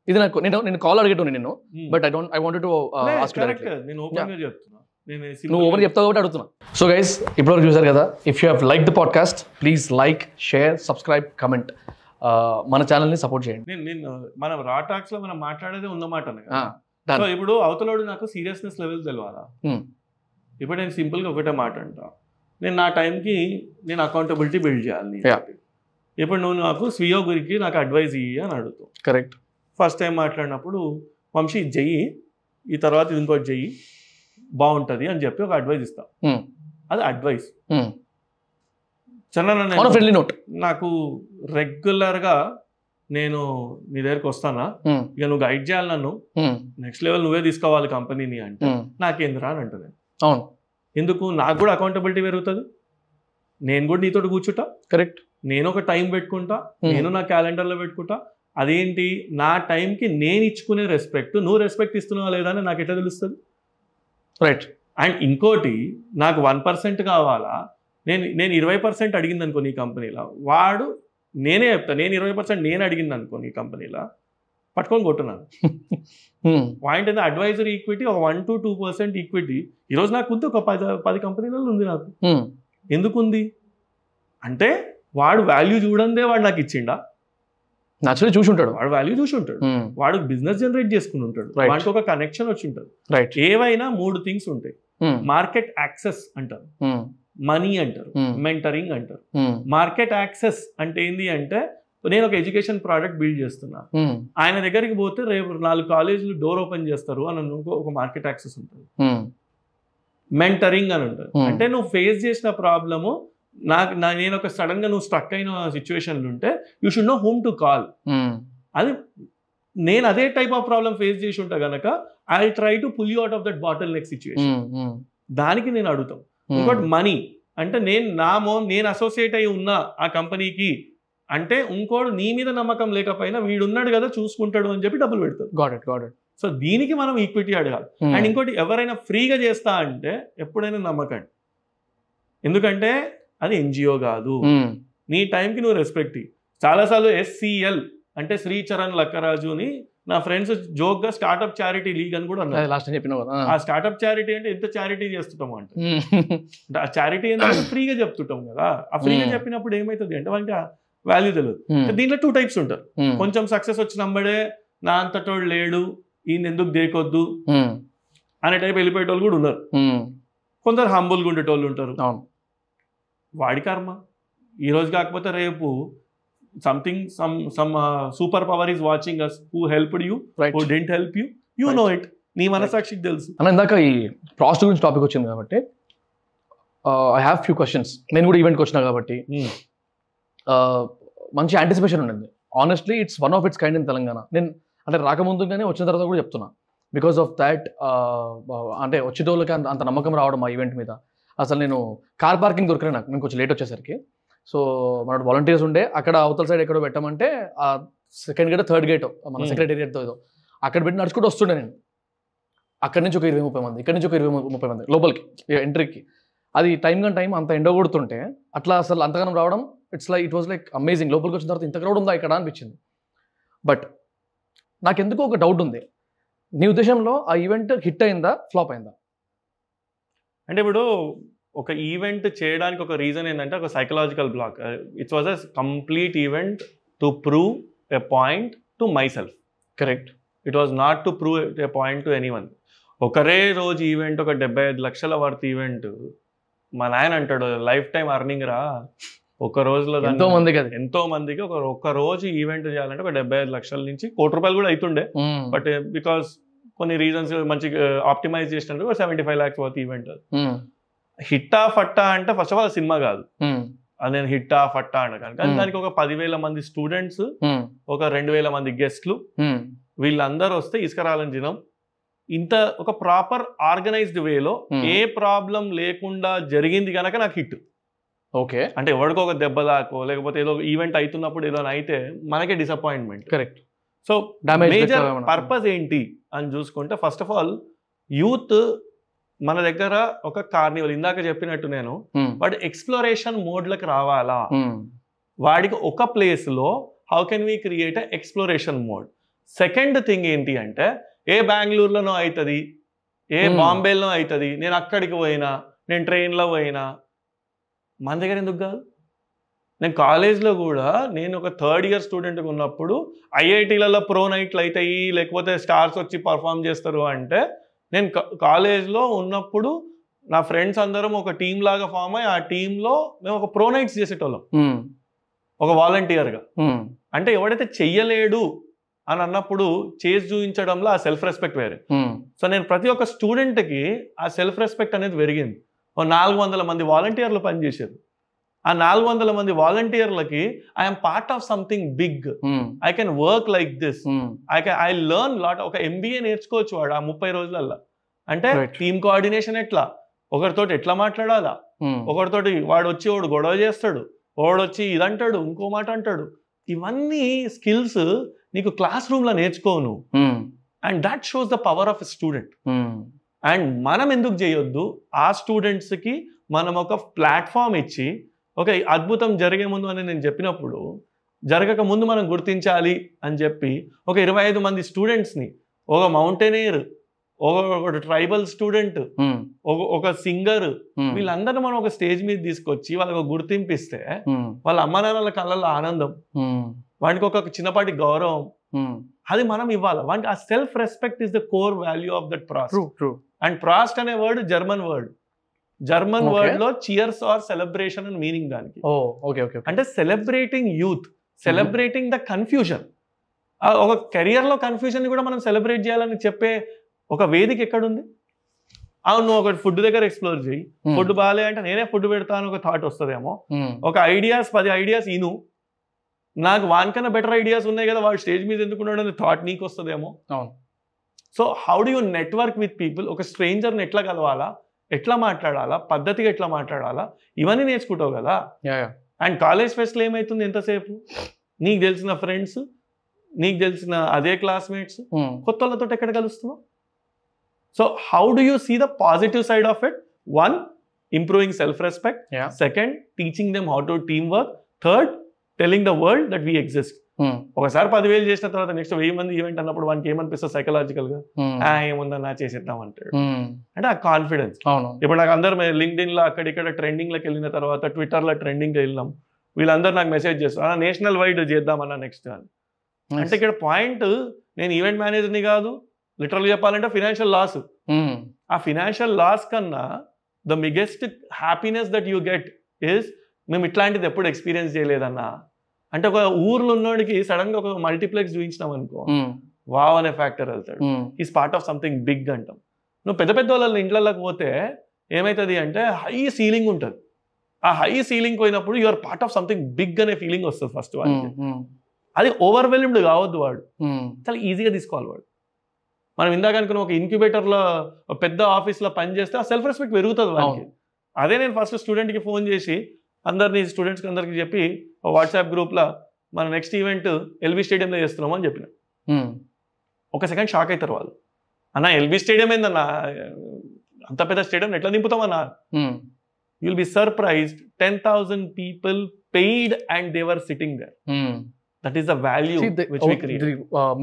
ఇది నాకు నేను నేను కాల్ అడిగేటోని నేను but I don't I wanted to ask correct directly నేను ఓపెన్గా చెప్తున్నా. నేను నువ్వు ఓపెన్ చెప్తావు కాబట్టి అడుగుతున్నా. సో గైస్ ఇప్పటివరకు చూసారు కదా if you have like the podcast please like share subscribe comment మన ఛానల్ని సపోర్ట్ చేయండి. నేను నేను మనం రా టాక్స్లో మనం మాట్లాడేదే done. సో ఇప్పుడు అవతలోడు నాకు సీరియస్నెస్ లెవెల్ తెలియాలా Hmm. ఇప్పుడు నేను సింపుల్గా ఒకటే మాట అంటా. నేను నా టైంకి నేను అకౌంటబిలిటీ బిల్డ్ చేయాలి నీ. ఇప్పుడు నువ్వు నాకు స్వీయో గురికి నాకు అడ్వైజ్ ఇయ్యి అని అడుగుతావు. కరెక్ట్ ఫస్ట్ టైం మాట్లాడినప్పుడు వంశీ చెయ్యి ఈ తర్వాత ఇది ఇంకోటి చెయ్యి బాగుంటుంది అని చెప్పి ఒక అడ్వైజ్ ఇస్తా. అది అడ్వైస్ చంద్రన్న ఆన్ నేను ఫ్రెండ్లీ నోట్ నాకు రెగ్యులర్గా నేను నీ దగ్గరికి వస్తానా? ఇక నువ్వు గైడ్ చేయాలి నన్ను. నెక్స్ట్ లెవెల్ నువ్వే తీసుకోవాలి కంపెనీని అంటే నాకేందిరా అని అంటుంది. అవును. ఎందుకు? నాకు కూడా అకౌంటబిలిటీ పెరుగుతుంది. నేను కూడా నీతో కూర్చుంటా. కరెక్ట్ నేను ఒక టైం పెట్టుకుంటా. నేను నా క్యాలెండర్లో పెట్టుకుంటా. అదేంటి? నా టైంకి నేను ఇచ్చుకునే రెస్పెక్ట్ నువ్వు రెస్పెక్ట్ ఇస్తున్నావా లేదా అని నాకు ఎట్లా తెలుస్తుంది? రైట్. అండ్ ఇంకోటి నాకు వన్ పర్సెంట్ కావాలా? నేను నేను ఇరవై పర్సెంట్ అడిగింది అనుకో నీ కంపెనీలో. వాడు నేనే చెప్తా నేను ఇరవై పర్సెంట్ నేను అడిగింది అనుకో నీ కంపెనీలో. పట్టుకొని కొట్టున్నాను. పాయింట్ అయితే అడ్వైజర్ ఈక్విటీ ఒక one to two percent equity. ఈరోజు నాకు ఉంది ఒక పది పది కంపెనీలలో ఉంది నాకు. ఎందుకు ఉంది అంటే వాడు వాల్యూ చూడందే వాడు నాకు ఇచ్చిండా? న్యాచురల్లీ చూసి ఉంటాడు. వాడు వాల్యూ చూసి ఉంటాడు. వాడు బిజినెస్ జనరేట్ చేసుకుని ఉంటాడు. వాడికి ఒక కనెక్షన్ వచ్చి ఉంటుంది. రైట్ ఏవైనా మూడు థింగ్స్ ఉంటాయి. మార్కెట్ యాక్సెస్ అంటారు. మనీ అంటారు. మెంటరింగ్ అంటారు. మార్కెట్ యాక్సెస్ అంటే ఏంది అంటే నేను ఒక ఎడ్యుకేషన్ ప్రోడక్ట్ బిల్డ్ చేస్తున్నా. ఆయన దగ్గరికి పోతే రేపు నాలుగు కాలేజీలు డోర్ ఓపెన్ చేస్తారు అని ఒక మార్కెట్ యాక్సెస్ ఉంటుంది. మెంటరింగ్ అని ఉంటుంది. Hmm. అంటే నువ్వు ఫేస్ చేసిన ప్రాబ్లము నాకు నా నేను ఒక సడన్గా నువ్వు స్ట్రక్ అయిన సిచ్యువేషన్లు ఉంటే you should know whom to call. అది నేను అదే టైప్ ఆఫ్ ప్రాబ్లం ఫేస్ చేసి ఉంటా గనక I try to pull you out of that battle next situation దానికి నేను అడుగుతాం. ఇంకోటి మనీ అంటే నేను నా మో నేను అసోసియేట్ అయి ఉన్నా ఆ కంపెనీకి అంటే ఇంకోడు నీ మీద నమ్మకం లేకపోయినా వీడున్నాడు కదా చూసుకుంటాడు అని చెప్పి డబ్బులు పెడతారు. Got it got it so దీనికి మనం ఈక్విటీ అడగాలి. అండ్ ఇంకోటి ఎవరైనా ఫ్రీగా చేస్తా అంటే ఎప్పుడైనా నమ్మకండి. ఎందుకంటే అది ఎన్జిఓ కాదు. నీ టైంకి నువ్వు రెస్పెక్ట్ చాలాసార్లు ఎస్సీఎల్ అంటే శ్రీచరణ్ లక్కరాజు అని నా ఫ్రెండ్స్ జోక్గా స్టార్ట్అప్ చారిటీ లీగ్ అని కూడా అన్నారు లాస్ట్ కదా ఆ స్టార్ట్అప్ చారిటీ అంటే ఎంత చారిటీ చేస్తుంటాం అంటే ఆ చారిటీ ఏంటంటే ఫ్రీగా చెప్తుంటాం కదా ఆ ఫ్రీగా. చెప్పినప్పుడు ఏమవుతుంది అంటే వాళ్ళకి వాల్యూ తెలియదు. దీంట్లో టూ టైప్స్ ఉంటారు. కొంచెం సక్సెస్ వచ్చినప్పుడే నా అంతటోడు లేడు ఈయన ఎందుకు దేకొద్దు. అనే టైప్ వెళ్ళిపోయేటోళ్ళు కూడా ఉన్నారు. కొందరు హంబుల్గా ఉండేటోళ్ళు ఉంటారు వాడి కర్మ. ఈ రోజు కాకపోతే రేపు something some some super power is watching us who helped you who didn't help you you. Know it నీ మనసాక్షికి తెలుసు. అన్న ఇందాక ఈ ప్రాస్ట్ గురించి టాపిక్ వచ్చింది కాబట్టి ఐ హ్యావ్ ఫ్యూ క్వశ్చన్స్ నేను కూడా ఈవెంట్కి వచ్చినా కాబట్టి. Uh, మంచి యాంటిసిపేషన్ ఉండింది. Honestly it's one of it's kind in Telangana నేను అంటే రాకముందుగానే వచ్చిన తర్వాత కూడా చెప్తున్నా. బికాస్ ఆఫ్ దాట్ అంటే వచ్చేటోళ్ళకి అంత అంత నమ్మకం రావడం ఆ ఈవెంట్ మీద. అసలు నేను కార్ పార్కింగ్ దొరికిన నాకు. నేను కొంచెం లేట్ వచ్చేసరికి. సో మన వాలంటీర్స్ ఉండే. అక్కడ అవతల సైడ్ ఎక్కడో పెట్టామంటే ఆ సెకండ్ గేట్ థర్డ్ గేట్ మన. సెక్రటేరియట్తో ఏదో. అక్కడ పెట్టి నడుచుకుంటూ వస్తుండే నేను. అక్కడి నుంచి ఒక ఇరవై ముప్పై మంది. ఇక్కడి నుంచి ఒక ఇరవై ముప్పై మంది. లోపలికి ఎంట్రీకి అది టైం కానీ టైం అంత ఎండ కొడుతుంటే అట్లా అసలు అంతగానం రావడం it's like it was like amazing లోపలికి వచ్చిన తర్వాత ఇంత క్రౌడ్ ఉందా ఇక్కడ అనిపించింది. బట్ నాకెందుకో ఒక డౌట్ ఉంది. నీ ఉద్దేశంలో ఆ ఈవెంట్ హిట్ అయిందా ఫ్లాప్ అయిందా? అంటే ఇప్పుడు ఒక ఈవెంట్ చేయడానికి ఒక రీజన్ ఏంటంటే ఒక psychological block it's was a complete event to prove a point to myself correct it was not to prove a point to anyone ఒకరే రోజు ఈవెంట్ ఒక డెబ్బై ఐదు లక్షల వర్త్ ఈవెంట్ మా నాయన అంటాడు లైఫ్ టైం అర్నింగ్ రా. ఒక రోజులో ఎంతో మందికి ఎంతో మందికి ఒక ఒక్క రోజు ఈవెంట్ చేయాలంటే ఒక డెబ్బై ఐదు లక్షల నుంచి కోటి రూపాయలు కూడా అవుతుండే. బట్ బికాస్ కొన్ని రీజన్స్ మంచి ఆప్టిమైజ్ చేసినట్టు seventy five lakhs worth event. హిట్టా ఫట్టా అంటే ఫస్ట్ ఆఫ్ ఆల్ సినిమా కాదు Mm. అది నేను హిట్టా ఫట్టా అంటే కానీ Hmm. దానికి ఒక పదివేల మంది స్టూడెంట్స్ Mm. ఒక రెండు వేల మంది గెస్ట్లు. వీళ్ళందరూ వస్తే ఇసుకరాలని దినం ఇంత ఒక ప్రాపర్ ఆర్గనైజ్డ్ వేలో Hmm. ఏ ప్రాబ్లం లేకుండా జరిగింది కనుక నాకు హిట్ ఓకే అంటే ఎవరికో ఒక దెబ్బ దాకో లేకపోతే ఏదో ఈవెంట్ అవుతున్నప్పుడు ఏదో అయితే మనకే disappointment correct so major purpose ఏంటి అని చూసుకుంటే ఫస్ట్ ఆఫ్ ఆల్ యూత్ మన దగ్గర ఒక కార్నివల్ ఇందాక చెప్పినట్టు నేను వాడు ఎక్స్ప్లోరేషన్ మోడ్లకు రావాలా? వాడికి ఒక ప్లేస్లో how can we create a exploration mode second thing ఏంటి అంటే ఏ బెంగళూరులోనో అవుతుంది ఏ Hmm. బాంబేలో అవుతుంది నేను అక్కడికి పోయినా నేను ట్రైన్లో పోయినా మన దగ్గర ఎందుకు కాదు? నేను కాలేజ్లో కూడా నేను ఒక థర్డ్ ఇయర్ స్టూడెంట్గా ఉన్నప్పుడు ఐఐటీలలో ప్రో నైట్లు అవుతాయి లేకపోతే స్టార్స్ వచ్చి పర్ఫామ్ చేస్తారు అంటే నేను కాలేజ్లో ఉన్నప్పుడు నా ఫ్రెండ్స్ అందరం ఒక టీం లాగా ఫామ్ అయ్యి ఆ టీంలో మేము ఒక ప్రో నైట్స్ చేసేటోళ్ళం. ఒక వాలంటీర్గా అంటే ఎవడైతే చెయ్యలేడు అని అన్నప్పుడు చేసి చూపించడంలో ఆ సెల్ఫ్ రెస్పెక్ట్ వేరే సో నేను ప్రతి ఒక్క స్టూడెంట్కి ఆ సెల్ఫ్ రెస్పెక్ట్ అనేది పెరిగింది. ఓ నాలుగు వందల మంది వాలంటీర్లు పనిచేశారు. ఆ నాలుగు వందల మంది వాలంటీర్లకి I'm part of something big I can work like this I can I learn lot ఒక ఎంబీఏ నేర్చుకోవచ్చు వాడు ఆ ముప్పై రోజులల్లో. అంటే. టీమ్ కోఆర్డినేషన్ ఎట్లా? ఒకరితోటి ఎట్లా మాట్లాడాలా? ఒకరితోటి వాడు వచ్చి వాడు గొడవ చేస్తాడు వాడు వచ్చి ఇదంటాడు ఇంకో మాట అంటాడు. ఇవన్నీ స్కిల్స్ నీకు క్లాస్ రూమ్లో నేర్చుకోవు నువ్వు. And that shows the power of student and మనం ఎందుకు చేయొద్దు? ఆ స్టూడెంట్స్కి మనం ఒక ప్లాట్ఫామ్ ఇచ్చి ఒక అద్భుతం జరిగే ముందు అని నేను చెప్పినప్పుడు జరగక ముందు మనం గుర్తించాలి అని చెప్పి ఒక ఇరవై ఐదు మంది స్టూడెంట్స్ని ఒక మౌంటైనీర్ ఒక ట్రైబల్ స్టూడెంట్ ఒక సింగర్ వీళ్ళందరినీ మనం ఒక స్టేజ్ మీద తీసుకొచ్చి వాళ్ళకి ఒక గుర్తింపు ఇస్తే వాళ్ళ అమ్మ నాన్నల కళ్ళల్లో ఆనందం వాడికి ఒక చిన్నపాటి గౌరవం అది మనం ఇవ్వాలి? వానికి ఆ self respect is the core value of that Prost. True true. And Prost అనే వర్డ్ జర్మన్ వర్డ్. జర్మన్. వర్డ్లో చియర్స్ ఆర్ సెలబ్రేషన్ అని మీనింగ్ దానికి. ఓ ఓకే ఓకే అంటే celebrating youth celebrating the confusion ఒక కెరియర్లో కన్ఫ్యూజన్ కూడా మనం సెలబ్రేట్ చేయాలని చెప్పే ఒక వేదిక ఎక్కడుంది? అవును నువ్వు ఒక ఫుడ్ దగ్గర ఎక్స్ప్లోర్ చేయి. ఫుడ్ బాగాలే అంటే నేనే ఫుడ్ పెడతాను ఒక థాట్ వస్తుందేమో. ఒక ఐడియాస్ పది ఐడియాస్ ఇను. నాకు వానికన్నా బెటర్ ఐడియాస్ ఉన్నాయి కదా వాడు స్టేజ్ మీద ఎందుకున్నాడు అనే థాట్ నీకు వస్తుందేమో. So how do you network with people ఒక స్ట్రేంజర్ని ఎట్లా కలవాలా? ఎట్లా మాట్లాడాలా? పద్ధతిగా ఎట్లా మాట్లాడాలా? ఇవన్నీ నేర్చుకుంటావు కదా? అండ్ కాలేజ్ ఫెస్ట్లో ఏమవుతుంది ఎంతసేపు? నీకు తెలిసిన ఫ్రెండ్స్? నీకు తెలిసిన అదే క్లాస్మేట్స్? కొత్త వాళ్ళతో ఎక్కడ కలుస్తున్నావు? So how do you see the positive side of it one improving self respect. Second teaching them how to teamwork third telling the world that we exist. ఒకసారి పదివేలు చేసిన తర్వాత నెక్స్ట్ వెయ్యి మంది ఈవెంట్ అన్నప్పుడు వానికి ఏమనిపిస్తుంది సైకలాజికల్గా Hmm. "ఆ, ఏముందన్నా చేసేద్దాం అంటాడు. Hmm. అంటే ఆ కాన్ఫిడెన్స్ ఇప్పుడు నాకు అందరు లింక్డ్ఇన్లో అక్కడిక్కడ ట్రెండింగ్లోకి వెళ్ళిన తర్వాత ట్విట్టర్లో ట్రెండింగ్ వెళ్ళినాం. వీళ్ళందరూ నాకు మెసేజ్ చేస్తారు. నేషనల్ వైడ్ చేద్దామన్నా నెక్స్ట్ అని. అంటే ఇక్కడ పాయింట్ నేను ఈవెంట్ మేనేజర్ని కాదు లిటరల్ చెప్పాలంటే ఫినాన్షియల్ లాస్ Hmm. ఆ ఫినాన్షియల్ లాస్ కన్నా the biggest happiness that you get is మేము ఇట్లాంటిది ఎప్పుడు ఎక్స్పీరియన్స్ చేయలేదన్నా అంటే ఒక ఊర్లో ఉన్నోడికి సడన్గా ఒక మల్టీప్లెక్స్ చూపించినాం అనుకో. వావ్ అనే ఫ్యాక్టర్ వెళ్తాడు. Is part of something big అంటాం నువ్వు పెద్ద పెద్ద వాళ్ళ ఇంట్లోకి పోతే ఏమవుతుంది అంటే హై సీలింగ్ ఉంటుంది ఆ హై సీలింగ్ పోయినప్పుడు you are part of something big అనే ఫీలింగ్ వస్తుంది ఫస్ట్ Hmm. అది ఓవర్వెల్మ్డ్ కావద్దు వాడు. చాలా ఈజీగా తీసుకోవాలి వాడు మనం ఇందాక అనుకున్న ఒక ఇంక్యుబేటర్లో ఒక పెద్ద ఆఫీస్లో పని చేస్తే ఆ సెల్ఫ్ రెస్పెక్ట్ పెరుగుతుంది వాడికి అవును. అదే నేను ఫస్ట్ స్టూడెంట్కి ఫోన్ చేసి అందరినీ స్టూడెంట్స్కి అందరికి చెప్పి వాట్సాప్ గ్రూప్లో మన నెక్స్ట్ ఈవెంట్ ఎల్బీ స్టేడియంలో చేస్తున్నాము అని చెప్పిన. ఒక సెకండ్ షాక్ అవుతారు వాళ్ళు అన్న ఎల్బీ స్టేడియం ఏందన్నా అంత పెద్ద స్టేడియం ఎట్లా నింపుతామన్నా. You'll be surprised ten thousand people paid and they were sitting there. That is the value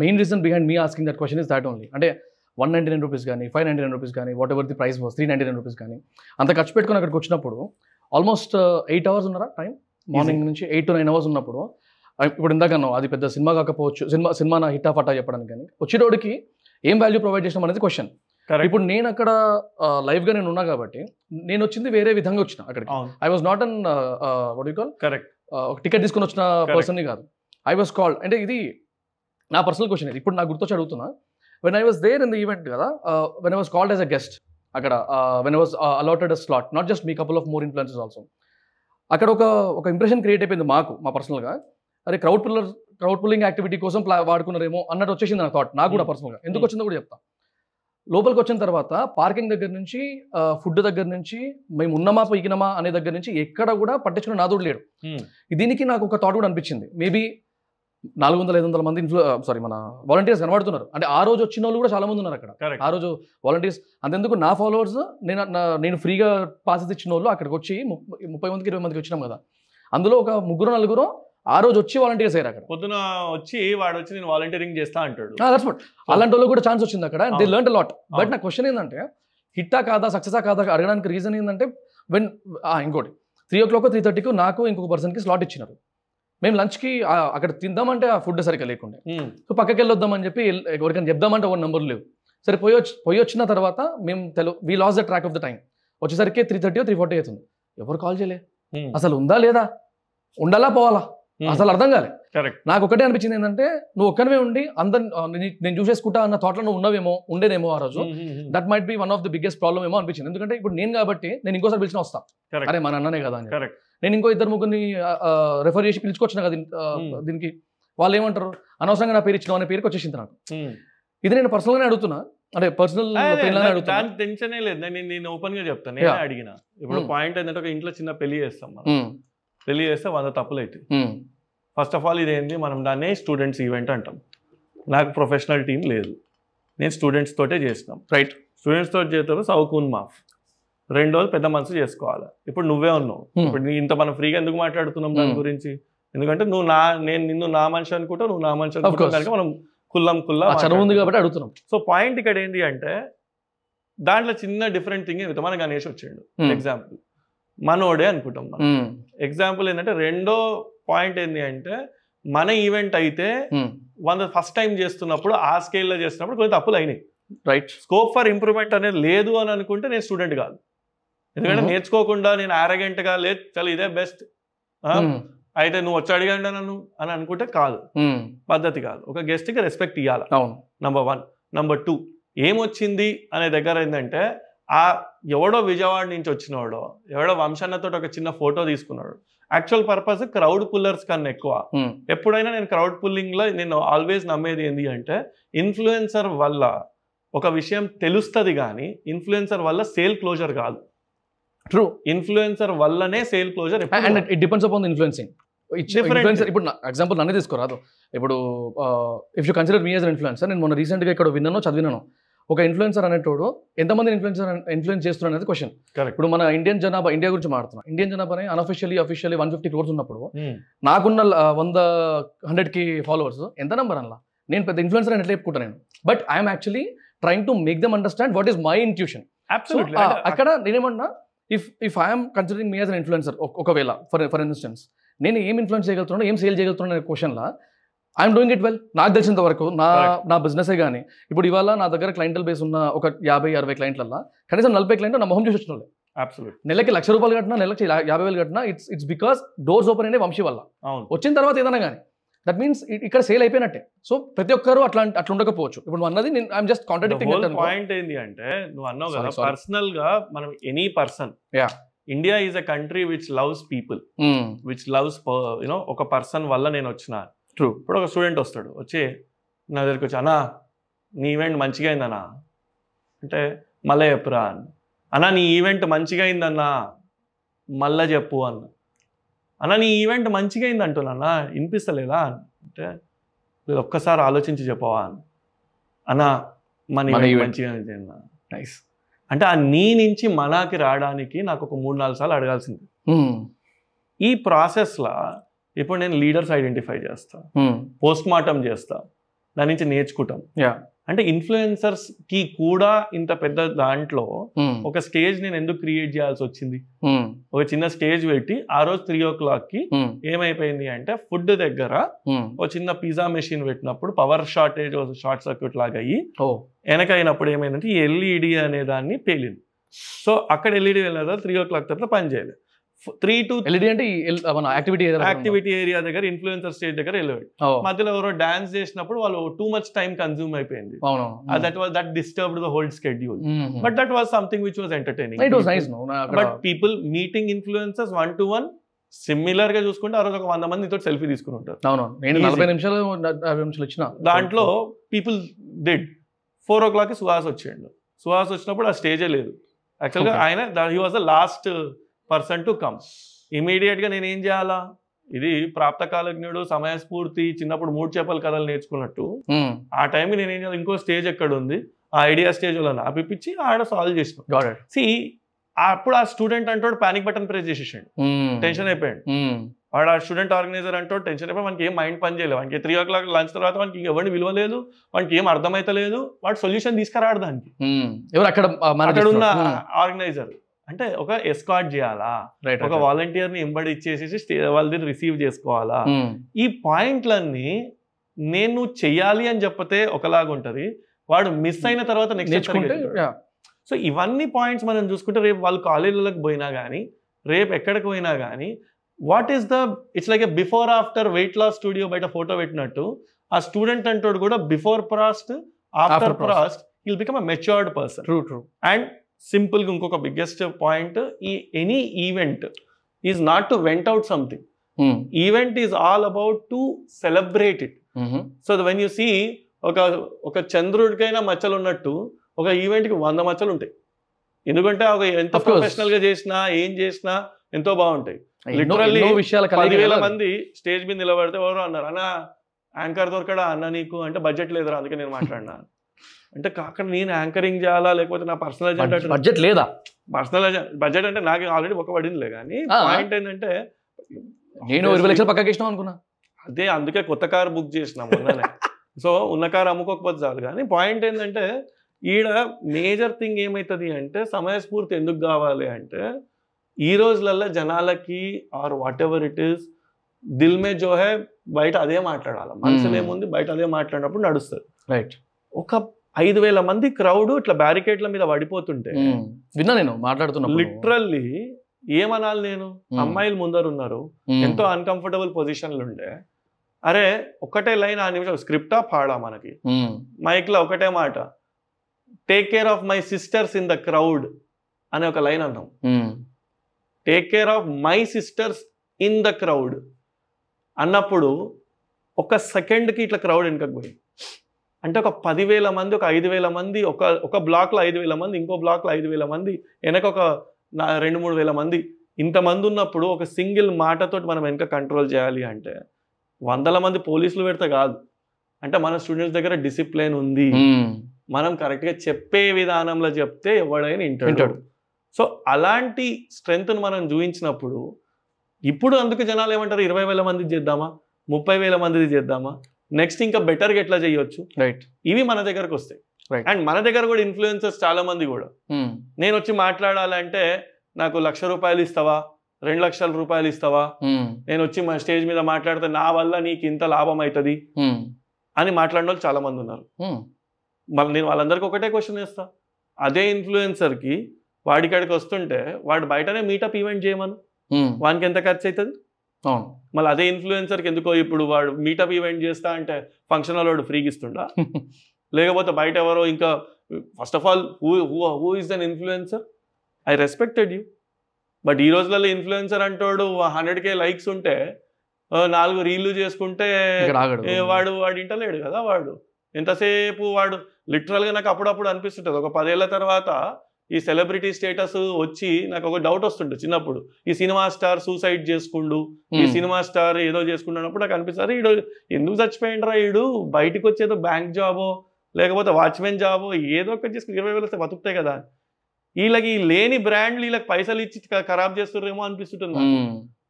main reason behind me asking that question is that only. అంటే one ninety nine rupees కానీ five ninety nine rupees కానీ whatever the price was three ninety nine rupees కానీ అంత ఖర్చు పెట్టుకుని అక్కడికి వచ్చినప్పుడు almost eight hours ఉన్నారా టైం మార్నింగ్ నుంచి ఎయిట్ టు నైన్ అవర్స్ ఉన్నప్పుడు. ఇప్పుడు ఇందాక అన్నావు అది పెద్ద సినిమా కాకపోవచ్చు సినిమా సినిమా నా హిట్ ఆఫ్ అటా చెప్పడానికి కానీ. వచ్చేటోడికి ఏం వాల్యూ ప్రొవైడ్ చేసినాం అనేది క్వశ్చన్ ఇప్పుడు నేను అక్కడ లైవ్గా నేను ఉన్నా కాబట్టి నేను వచ్చింది వేరే విధంగా వచ్చిన అక్కడికి. I was not an what you call correct ఒక టికెట్ తీసుకుని వచ్చిన. పర్సన్ని కాదు. ఐ వాజ్ కాల్డ్ అంటే ఇది నా పర్సనల్ క్వశ్చన్ ఇది ఇప్పుడు నాకు గుర్తొచ్చి అడుగుతున్నా. When I was there in the event కదా when I was called as a guest అక్కడ when was allotted a slot not just me couple of more influences also అక్కడ ఒక ఒక ఇంప్రెషన్ క్రియేట్ అయిపోయింది మాకు మా పర్సనల్గా అరే crowd puller crowd pulling activity కోసం ప్లా వాడుకున్నారేమో అన్నట్టు వచ్చేసింది నా థాట్ నాకు కూడా Hmm. పర్సనల్గా ఎందుకు వచ్చిందో కూడా చెప్తా. లోపలికి వచ్చిన తర్వాత పార్కింగ్ దగ్గర నుంచి ఫుడ్ దగ్గర నుంచి మేము ఉన్నామా పోయినమా అనే దగ్గర నుంచి ఎక్కడ కూడా పట్టించుకున్న నాదుడు లేడు. Hmm. దీనికి నాకు ఒక థాట్ కూడా అనిపించింది. మేబీ నాలుగు వందల ఐదు వందల మంది ఇన్ఫ్లు సారీ మన వాలంటీర్స్ కనబడుతున్నారు. అంటే ఆ రోజు వచ్చిన వాళ్ళు కూడా చాలా మంది ఉన్నారు అక్కడ. ఆ రోజు వాలంటీర్స్ అంతెందుకు నా ఫాలోవర్స్ నేను నేను ఫ్రీగా పాసెస్ ఇచ్చిన వాళ్ళు అక్కడికి వచ్చి ముప్పై మందికి ఇరవై మందికి వచ్చినాం కదా. అందులో ఒక ముగ్గురు నలుగురు ఆ రోజు వచ్చి వాలంటీర్స్ అయ్యారు అక్కడ. పొద్దున వచ్చి వాడు వచ్చి నేను వాలంటీరింగ్ చేస్తా అంటాడు. అలాంటి వాళ్ళు కూడా ఛాన్స్ వచ్చింది అక్కడ. దే. Learn lot but. నా క్వశ్చన్ ఏంటంటే హిట్టా కాదా సక్సెసా కాదా అడగడానికి రీజన్ ఏంటంటే వెన్ ఇంకోటి త్రీ ఓ క్లాక్ త్రీ థర్టీకి నాకు ఇంకొక పర్సన్కి స్లాట్ ఇచ్చినారు. మేము లంచ్కి అక్కడ తిందామంటే ఆ ఫుడ్ సరిగ్గా లేకుండే. సో పక్కకి వెళ్ళొద్దామని చెప్పి ఎవరికైనా చెప్దామంటే ఒక నెంబర్ లేవు. సరే పోయి వచ్చి పోయి వచ్చిన తర్వాత మేము తెలు we lose the track of the time వచ్చేసరికి త్రీ థర్టీ త్రీ ఫార్టీ అవుతుంది. ఎవరు కాల్ చేయలే. అసలు ఉందా లేదా? ఉండాలా పోవాలా. అసలు అర్థం కాలే. కరెక్ట్. నాకు ఒకటే అనిపించింది ఏంటంటే నువ్వు ఒక్కనివే ఉండి అందరి నేను చూసేసుకుంటా అన్న థాట్లో నువ్వు ఉన్నవేమో ఉండేదేమో ఆ రోజు. That might be one of the biggest problem ఏమో అనిపించింది. ఎందుకంటే ఇప్పుడు నేను కాబట్టి నేను ఇంకోసారి పిలిచిన వస్తా. Correct. అరే మన అన్ననే కదా అని నేను ఇంకో ఇద్దరు ముగ్గురిని రెఫర్ చేసి పిలుచుకొచ్చిన కదా. దీనికి. వాళ్ళు ఏమంటారు అనవసరంగా నా పేరు ఇచ్చిన అనే పేరుకి వచ్చేసింది నాకు. ఇది నేను పర్సనల్గానే అడుగుతున్నా. అంటే పర్సనల్ దాని- టెన్షనే లేదు. నేను నేను ఓపెన్గా చెప్తాను నేనే. అడిగిన. ఇప్పుడు. పాయింట్ ఏంటంటే ఒక ఇంట్లో చిన్న పెళ్ళి చేస్తాం మనం. పెళ్ళి చేస్తే వంద తప్పులు అవుతాయి. ఫస్ట్ ఆఫ్ ఆల్ ఇదేంది? మనం దాన్నే స్టూడెంట్స్ ఈవెంట్ అంటాం. నాకు ప్రొఫెషనల్ టీం లేదు. నేను స్టూడెంట్స్ తోటే చేసినాం రైట్ స్టూడెంట్స్ తోటి చేస్తారు సౌకూన్ మాఫ్. రెండు రోజులు పెద్ద మనసు చేసుకోవాలి. ఇప్పుడు నువ్వే ఉన్నావు. ఇప్పుడు ఇంత మనం ఫ్రీగా ఎందుకు మాట్లాడుతున్నాం దాని. గురించి? ఎందుకంటే నువ్వు నా నేను నిన్ను నా మనిషి అనుకుంటా నువ్వు నా మనిషి అనుకుంటా. కనుక మనం కుల్లం కుల్లా చనువు ఉంది. కాబట్టి అడుగుతున్నాం. సో పాయింట్ ఇక్కడ ఏంటి అంటే దాంట్లో చిన్న డిఫరెంట్ థింగ్ ఏంటి మన గణేష్ వచ్చిండు. ఎగ్జాంపుల్ మనోడే అనుకుంటాం మనం. ఎగ్జాంపుల్ ఏంటంటే రెండో పాయింట్ ఏంటి అంటే మన ఈవెంట్ అయితే వంద ఫస్ట్ టైం చేస్తున్నప్పుడు ఆ స్కేల్లో చేస్తున్నప్పుడు కొన్ని తప్పులు అయినాయి. రైట్ స్కోప్ ఫర్ ఇంప్రూవ్మెంట్ అనేది లేదు అని అనుకుంటే నేను స్టూడెంట్ కాదు. ఎందుకంటే. నేర్చుకోకుండా నేను arrogant గా లేదు చాలా ఇదే బెస్ట్. అయితే నువ్వు వచ్చి అడిగండి నన్ను అని అనుకుంటే కాదు. పద్ధతి కాదు. ఒక గెస్ట్కి రెస్పెక్ట్ ఇవ్వాలి అవును. Number one. Number two. ఏమొచ్చింది అనే దగ్గర ఏంటంటే ఆ ఎవడో విజయవాడ నుంచి వచ్చినోడో ఎవడో వంశన్నతో ఒక చిన్న ఫోటో తీసుకున్నాడు. యాక్చువల్ పర్పస్ క్రౌడ్ పుల్లర్స్ కన్నా ఎక్కువ. ఎప్పుడైనా నేను క్రౌడ్ పుల్లింగ్లో నేను ఆల్వేస్ నమ్మేది ఏంటి అంటే ఇన్ఫ్లుయెన్సర్ వల్ల ఒక విషయం తెలుస్తుంది కానీ ఇన్ఫ్లుయెన్సర్ వల్ల సేల్ క్లోజర్ కాదు. ట్రూ ఇన్ఫ్లుయెన్సర్ వల్లనే sale closer and it depends upon influencing. Influencer ఇప్పుడు ఎగ్జాంపుల్ నన్నే తీసుకోరాదు. ఇప్పుడు if you consider me as influencer నేను మొన్న రీసెంట్గా ఇక్కడ విన్నాను చదివినాను. ఒక ఇన్ఫ్లుయెన్సర్ అనేటోడు ఎంతమంది ఇన్ఫ్లుయెన్సర్ ఇన్ఫ్లుయెన్స్ చేస్తున్నారు అనేది క్వశ్చన్ ఇప్పుడు మన ఇండియన్ జనాభా ఇండియా గురించి మాట్లాడుతున్నాం. Indian జనాభాని unofficially officially one fifty crores ఉన్నప్పుడు నాకున్న ఆ, వంద హండ్రెడ్కి ఫాలోవర్స్ ఎంత నెంబర్ అలా నేను పెద్ద ఇన్ఫ్లుయెన్సర్ అని ఎట్లా చెప్పుకుంటా నేను. But I'm actually trying to make them understand what is my intuition అక్కడ నేనేమన్నా if if I'm considering me as an influencer ఒకవేళ ఫర్ ఫర్ ఇన్స్టెన్స్ నేను ఏం ఇన్ఫ్లుయెన్స్ చేయగలుగుతున్నాను ఏం సేల్ చేయగలుగుతున్నాను అనే క్వశ్చన్లా ఐఎమ్ డూయింగ్ ఇట్ వెల్ నాకు తెలిసినంత వరకు నా. నా బిజినెసే కానీ ఇప్పుడు ఇవాళ నా దగ్గర క్లయింటల్ బేస్ ఉన్న ఒక యాభై అరవై క్లయింట్లల్లో కనీసం నలభై క్లయింట్ నా మొహం చూసి వచ్చిన నెలకి లక్ష రూపాయలు కట్టినా నెలకి యాభై వేలు కట్టినా it's it's because doors open అయినాయి వంశీ వల్ల. వచ్చిన తర్వాత ఏదైనా కానీ దట్ మీన్స్ ఇక్కడ సేల్ అయిపోయినట్టే. సో ప్రతి ఒక్కరు అట్లా అట్లా ఉండకపోవచ్చు. ఇప్పుడు నువ్వు అన్నది నేను ఐఎమ్ జస్ట్ కాంట్రాడిక్టింగ్ పాయింట్ ఏంటి అంటే నువ్వు అన్నావు కదా. పర్సనల్గా మనం any person Yeah. India is a country which loves people which loves you know ఒక పర్సన్ వల్ల నేను వచ్చిన. ట్రూ ఇప్పుడు ఒక స్టూడెంట్ వస్తాడు వచ్చి నా దగ్గరికి వచ్చి అన్నా నీ ఈవెంట్ మంచిగా అయిందన్నా? అంటే మళ్ళీ చెప్పురా అని. అన్నా నీ ఈవెంట్ మంచిగా అయిందన్నా? మళ్ళా చెప్పు అన్న. అన్నా నీ ఈవెంట్ మంచిగా అయింది అంటున్నా వినిపిస్తలేదా? అంటే "లేదు, ఒక్కసారి ఆలోచించి చెప్పవా? అని. అన్నా మన. మంచిగా నైస్. అంటే ఆ నీ నుంచి మనాకి రావడానికి నాకు ఒక మూడు నాలుగు సార్లు అడగాల్సింది. ఈ ప్రాసెస్లో ఇప్పుడు నేను లీడర్స్ ఐడెంటిఫై చేస్తా. పోస్ట్ మార్టం చేస్తా. దాని నుంచి నేర్చుకుంటాం. అంటే ఇన్ఫ్లుయెన్సర్స్కి కూడా ఇంత పెద్ద దాంట్లో ఒక స్టేజ్ నేను ఎందుకు క్రియేట్ చేయాల్సి వచ్చింది? ఒక చిన్న స్టేజ్ పెట్టి ఆ రోజు త్రీ ఓ క్లాక్కి ఏమైపోయింది అంటే ఫుడ్ దగ్గర ఒక చిన్న పిజ్జా మెషిన్ పెట్టినప్పుడు పవర్ షార్టేజ్ షార్ట్ సర్క్యూట్ లాగా అయ్యి ఓ. వెనక అయినప్పుడు ఏమైందంటే ఈ ఎల్ఈడి అనే దాన్ని పేలింది. సో అక్కడ ఎల్ఈడి వెళ్ళిన తర్వాత త్రీ ఓ క్లాక్ తర్వాత పని చేయలేదు. త్రీ టు ఎల్ఈడి అంటే మన యాక్టివిటీ యాక్టివిటీ ఏరియా దగ్గర ఇన్ఫ్లుయెన్సర్ స్టేజ్ దగ్గర వెళ్ళాడు మధ్యలో ఎవరో డాన్స్ చేసినప్పుడు వాళ్ళు టూ మచ్ టైం కన్జ్యూమ్ అయిపోయింది. That was that disturbed the whole schedule but that was something which was entertaining but people meeting influencers one to one సిమిలర్గా చూసుకుంటే ఆ రోజు ఒక వంద మంది తోటి సెల్ఫీ తీసుకుని ఉంటారు. అవును నేను. నలభై నిమిషాలు యాభై నిమిషాలు ఇచ్చిన దాంట్లో people did four o'clock Suhas వచ్చాడు సుహాస్ వచ్చినప్పుడు ఆ స్టేజే లేదు. యాక్చువల్గా. ఆయన he was the last person to come. ఇమీడియట్గా నేను ఏం చేయాలా? ఇది ప్రాప్త కాలజ్ఞుడు సమయస్ఫూర్తి చిన్నప్పుడు మూడు చేపల కథలు నేర్చుకున్నట్టు. ఆ టైంకి నేను ఏం చేయాలి? ఇంకో స్టేజ్ ఎక్కడ ఉంది ఆ ఐడియా స్టేజ్ వల్ల ఆపిపించి ఆడ సాల్వ్ చేసిన. సి అప్పుడు ఆ స్టూడెంట్ అంటాడు పానిక్ బటన్ ప్రెస్ చేసేసాడు టెన్షన్ అయిపోయాడు. వాడు ఆ స్టూడెంట్ ఆర్గనైజర్ అంటూ టెన్షన్ అయిపోయి మనకి ఏం మైండ్ పని చేయలేదు. వానికి త్రీ ఓ క్లాక్ లంచ్ తర్వాత వానికి ఎవరిని విలువ లేదు. వానికి ఏం అర్థమైతలేదు. వాడు సొల్యూషన్ తీసుకురాడు దానికి. ఎవరు అక్కడ అక్కడ ఉన్న ఆర్గనైజర్. అంటే ఒక ఎస్కాట్ చేయాలా? ఒక వాలంటీర్ని ఎంబడి ఇచ్చేసేసి స్టే వాళ్ళది రిసీవ్ చేసుకోవాలా? ఈ పాయింట్లన్నీ నేను చెయ్యాలి అని చెప్పతే ఒకలాగా ఉంటది. వాడు మిస్ అయిన తర్వాత నెక్స్ట్ సో ఇవన్నీ పాయింట్స్ మనం చూసుకుంటే రేపు వాళ్ళు కాలేజీలకు పోయినా కానీ రేపు ఎక్కడికి పోయినా కానీ what is the it's like a before after weight loss studio బయట ఫోటో పెట్టినట్టు ఆ స్టూడెంట్ అంటాడు కూడా before Frost after. Frost will become a matured person true true and సింపుల్గా ఇంకొక బిగ్గెస్ట్ పాయింట్ ఈ any event is not to vent out something event is all about to celebrate it so when you see ఒక ఒక చంద్రుడికైనా మచ్చలు ఉన్నట్టు ఒక ఈవెంట్కి వంద మచ్చలు ఉంటాయి. ఎందుకంటే ఒక ఎంత. ప్రొఫెషనల్గా చేసినా ఏం చేసినా ఎంతో బాగుంటాయి. పదివేల మంది స్టేజ్ మీద నిలబడితే ఎవరో అన్నారు అన్న యాంకర్ దొరకడా అన్న నీకు? అంటే బడ్జెట్ లేదురా అందుకే నేను మాట్లాడినా. అంటే అక్కడ నేను యాంకరింగ్ చేయాలా? లేకపోతే నా పర్సనల్ ఎజెండా బడ్జెట్ లేదా? పర్సనల్ బడ్జెట్ అంటే నాకు ఆల్రెడీ ఒక పడిందిలే కానీ. పాయింట్ ఏంటంటే నేను ఇరవై లక్షలు పక్కకి ఇష్టం అనుకున్నా. అదే అందుకే కొత్త కారు బుక్ చేసిన మొన్ననే. సో ఉన్న కారు అమ్ముకోకపోతే చాలు. కానీ పాయింట్ ఏంటంటే ఈడ మేజర్ థింగ్ ఏమవుతుంది అంటే సమయస్ఫూర్తి ఎందుకు కావాలి అంటే ఈ రోజులల్లో జనాలకి or whatever it is దిల్ మే జో హే బయట అదే మాట్లాడాలి. మనసులో. ఏముంది? బయట అదే మాట్లాడినప్పుడు నడుస్తుంది. రైట్. ఒక ఐదు వేల మంది క్రౌడ్ ఇట్లా బ్యారికేడ్ల మీద పడిపోతుంటే విన్నా నేను మాట్లాడుతున్నప్పుడు. లిటరల్లీ ఏమనాలి నేను? అమ్మాయిలు ముందర ఉన్నారు. ఎంతో అన్కంఫర్టబుల్ పొజిషన్లు ఉండే. అరే ఒకటే లైన్ ఆ నిమిషం స్క్రిప్టా పాడా మనకి? మైక్లో ఒకటే మాట take care of my sisters in the crowd అనే ఒక లైన్ అన్నాం. Take care of my sisters in the crowd అన్నప్పుడు ఒక సెకండ్కి ఇట్లా క్రౌడ్ వెనకకు పోయింది. అంటే ఒక పదివేల మంది ఒక ఐదు వేల మంది ఒక ఒక బ్లాక్లో ఐదు వేల మంది ఇంకో బ్లాక్లో ఐదు వేల మంది వెనక ఒక రెండు మూడు వేల మంది. ఇంతమంది ఉన్నప్పుడు ఒక సింగిల్ మాటతోటి మనం వెనక కంట్రోల్ చేయాలి అంటే వందల మంది పోలీసులు పెడితే కాదు. అంటే మన స్టూడెంట్స్ దగ్గర డిసిప్లిన్ ఉంది. మనం కరెక్ట్గా చెప్పే విధానంలో చెప్తే ఎవడైనా వింటాడు వింటాడు. సో అలాంటి స్ట్రెంగ్త్ను మనం చూపించినప్పుడు ఇప్పుడు అందుకు జనాలు ఏమంటారు ఇరవై వేల మంది చేద్దామా? ముప్పై వేల మందిది చేద్దామా? నెక్స్ట్ ఇంకా బెటర్గా ఎట్లా చేయొచ్చు? రైట్. ఇవి మన దగ్గరకు వస్తాయి. అండ్ మన దగ్గర కూడా ఇన్ఫ్లుయెన్సర్స్ చాలా మంది కూడా. నేను వచ్చి మాట్లాడాలంటే నాకు లక్ష రూపాయలు ఇస్తావా? రెండు లక్షల రూపాయలు ఇస్తావా? నేను వచ్చి మా స్టేజ్ మీద మాట్లాడితే నా వల్ల నీకు ఇంత లాభం అవుతుంది అని మాట్లాడిన వాళ్ళు చాలా మంది ఉన్నారు. మళ్ళీ నేను వాళ్ళందరికీ ఒకటే క్వశ్చన్ వేస్తా అదే ఇన్ఫ్లుయెన్సర్కి వాడికాడికి వస్తుంటే వాడు బయటనే మీటప్ ఈవెంట్ చేయమను. వానికి ఎంత ఖర్చు అవుతుంది మళ్ళీ అదే ఇన్ఫ్లుయెన్సర్కి ఎందుకో ఇప్పుడు వాడు మీటప్ ఈవెంట్ చేస్తా అంటే ఫంక్షన్ హాల్ వాడు ఫ్రీగా ఇస్తుండా? లేకపోతే బయట ఎవరో ఇంకా first of all who who who is an influencer I respected you but ఈ రోజులలో ఇన్ఫ్లుయెన్సర్ అంటాడు హండ్రెడ్ కే లైక్స్ ఉంటే నాలుగు రీళ్ళు చేసుకుంటే వాడు వాడు ఇంటలేడు కదా వాడు. ఎంతసేపు వాడు లిటరల్గా నాకు అప్పుడప్పుడు అనిపిస్తుంటుంది. ఒక పదేళ్ళ తర్వాత ఈ సెలబ్రిటీ స్టేటస్ వచ్చి నాకు ఒక డౌట్ వస్తుంటుంది చిన్నప్పుడు. ఈ సినిమా స్టార్ సూసైడ్ చేసుకుండు ఈ. సినిమా స్టార్ ఏదో చేసుకుంటున్నప్పుడు నాకు అనిపిస్తుంది ఈడు ఎందుకు చచ్చిపోయిండ్రా ఈడు? బయటకు వచ్చేదో బ్యాంక్ జాబో లేకపోతే వాచ్మెన్ జాబో ఏదో ఒకటి చేసుకుని ఇరవై వేలు వస్తే బతుకుతాయి కదా. వీళ్ళకి లేని బ్రాండ్లు వీళ్ళకి పైసలు ఇచ్చి ఖరాబ్ చేస్తున్నారేమో అనిపిస్తుంటుంది.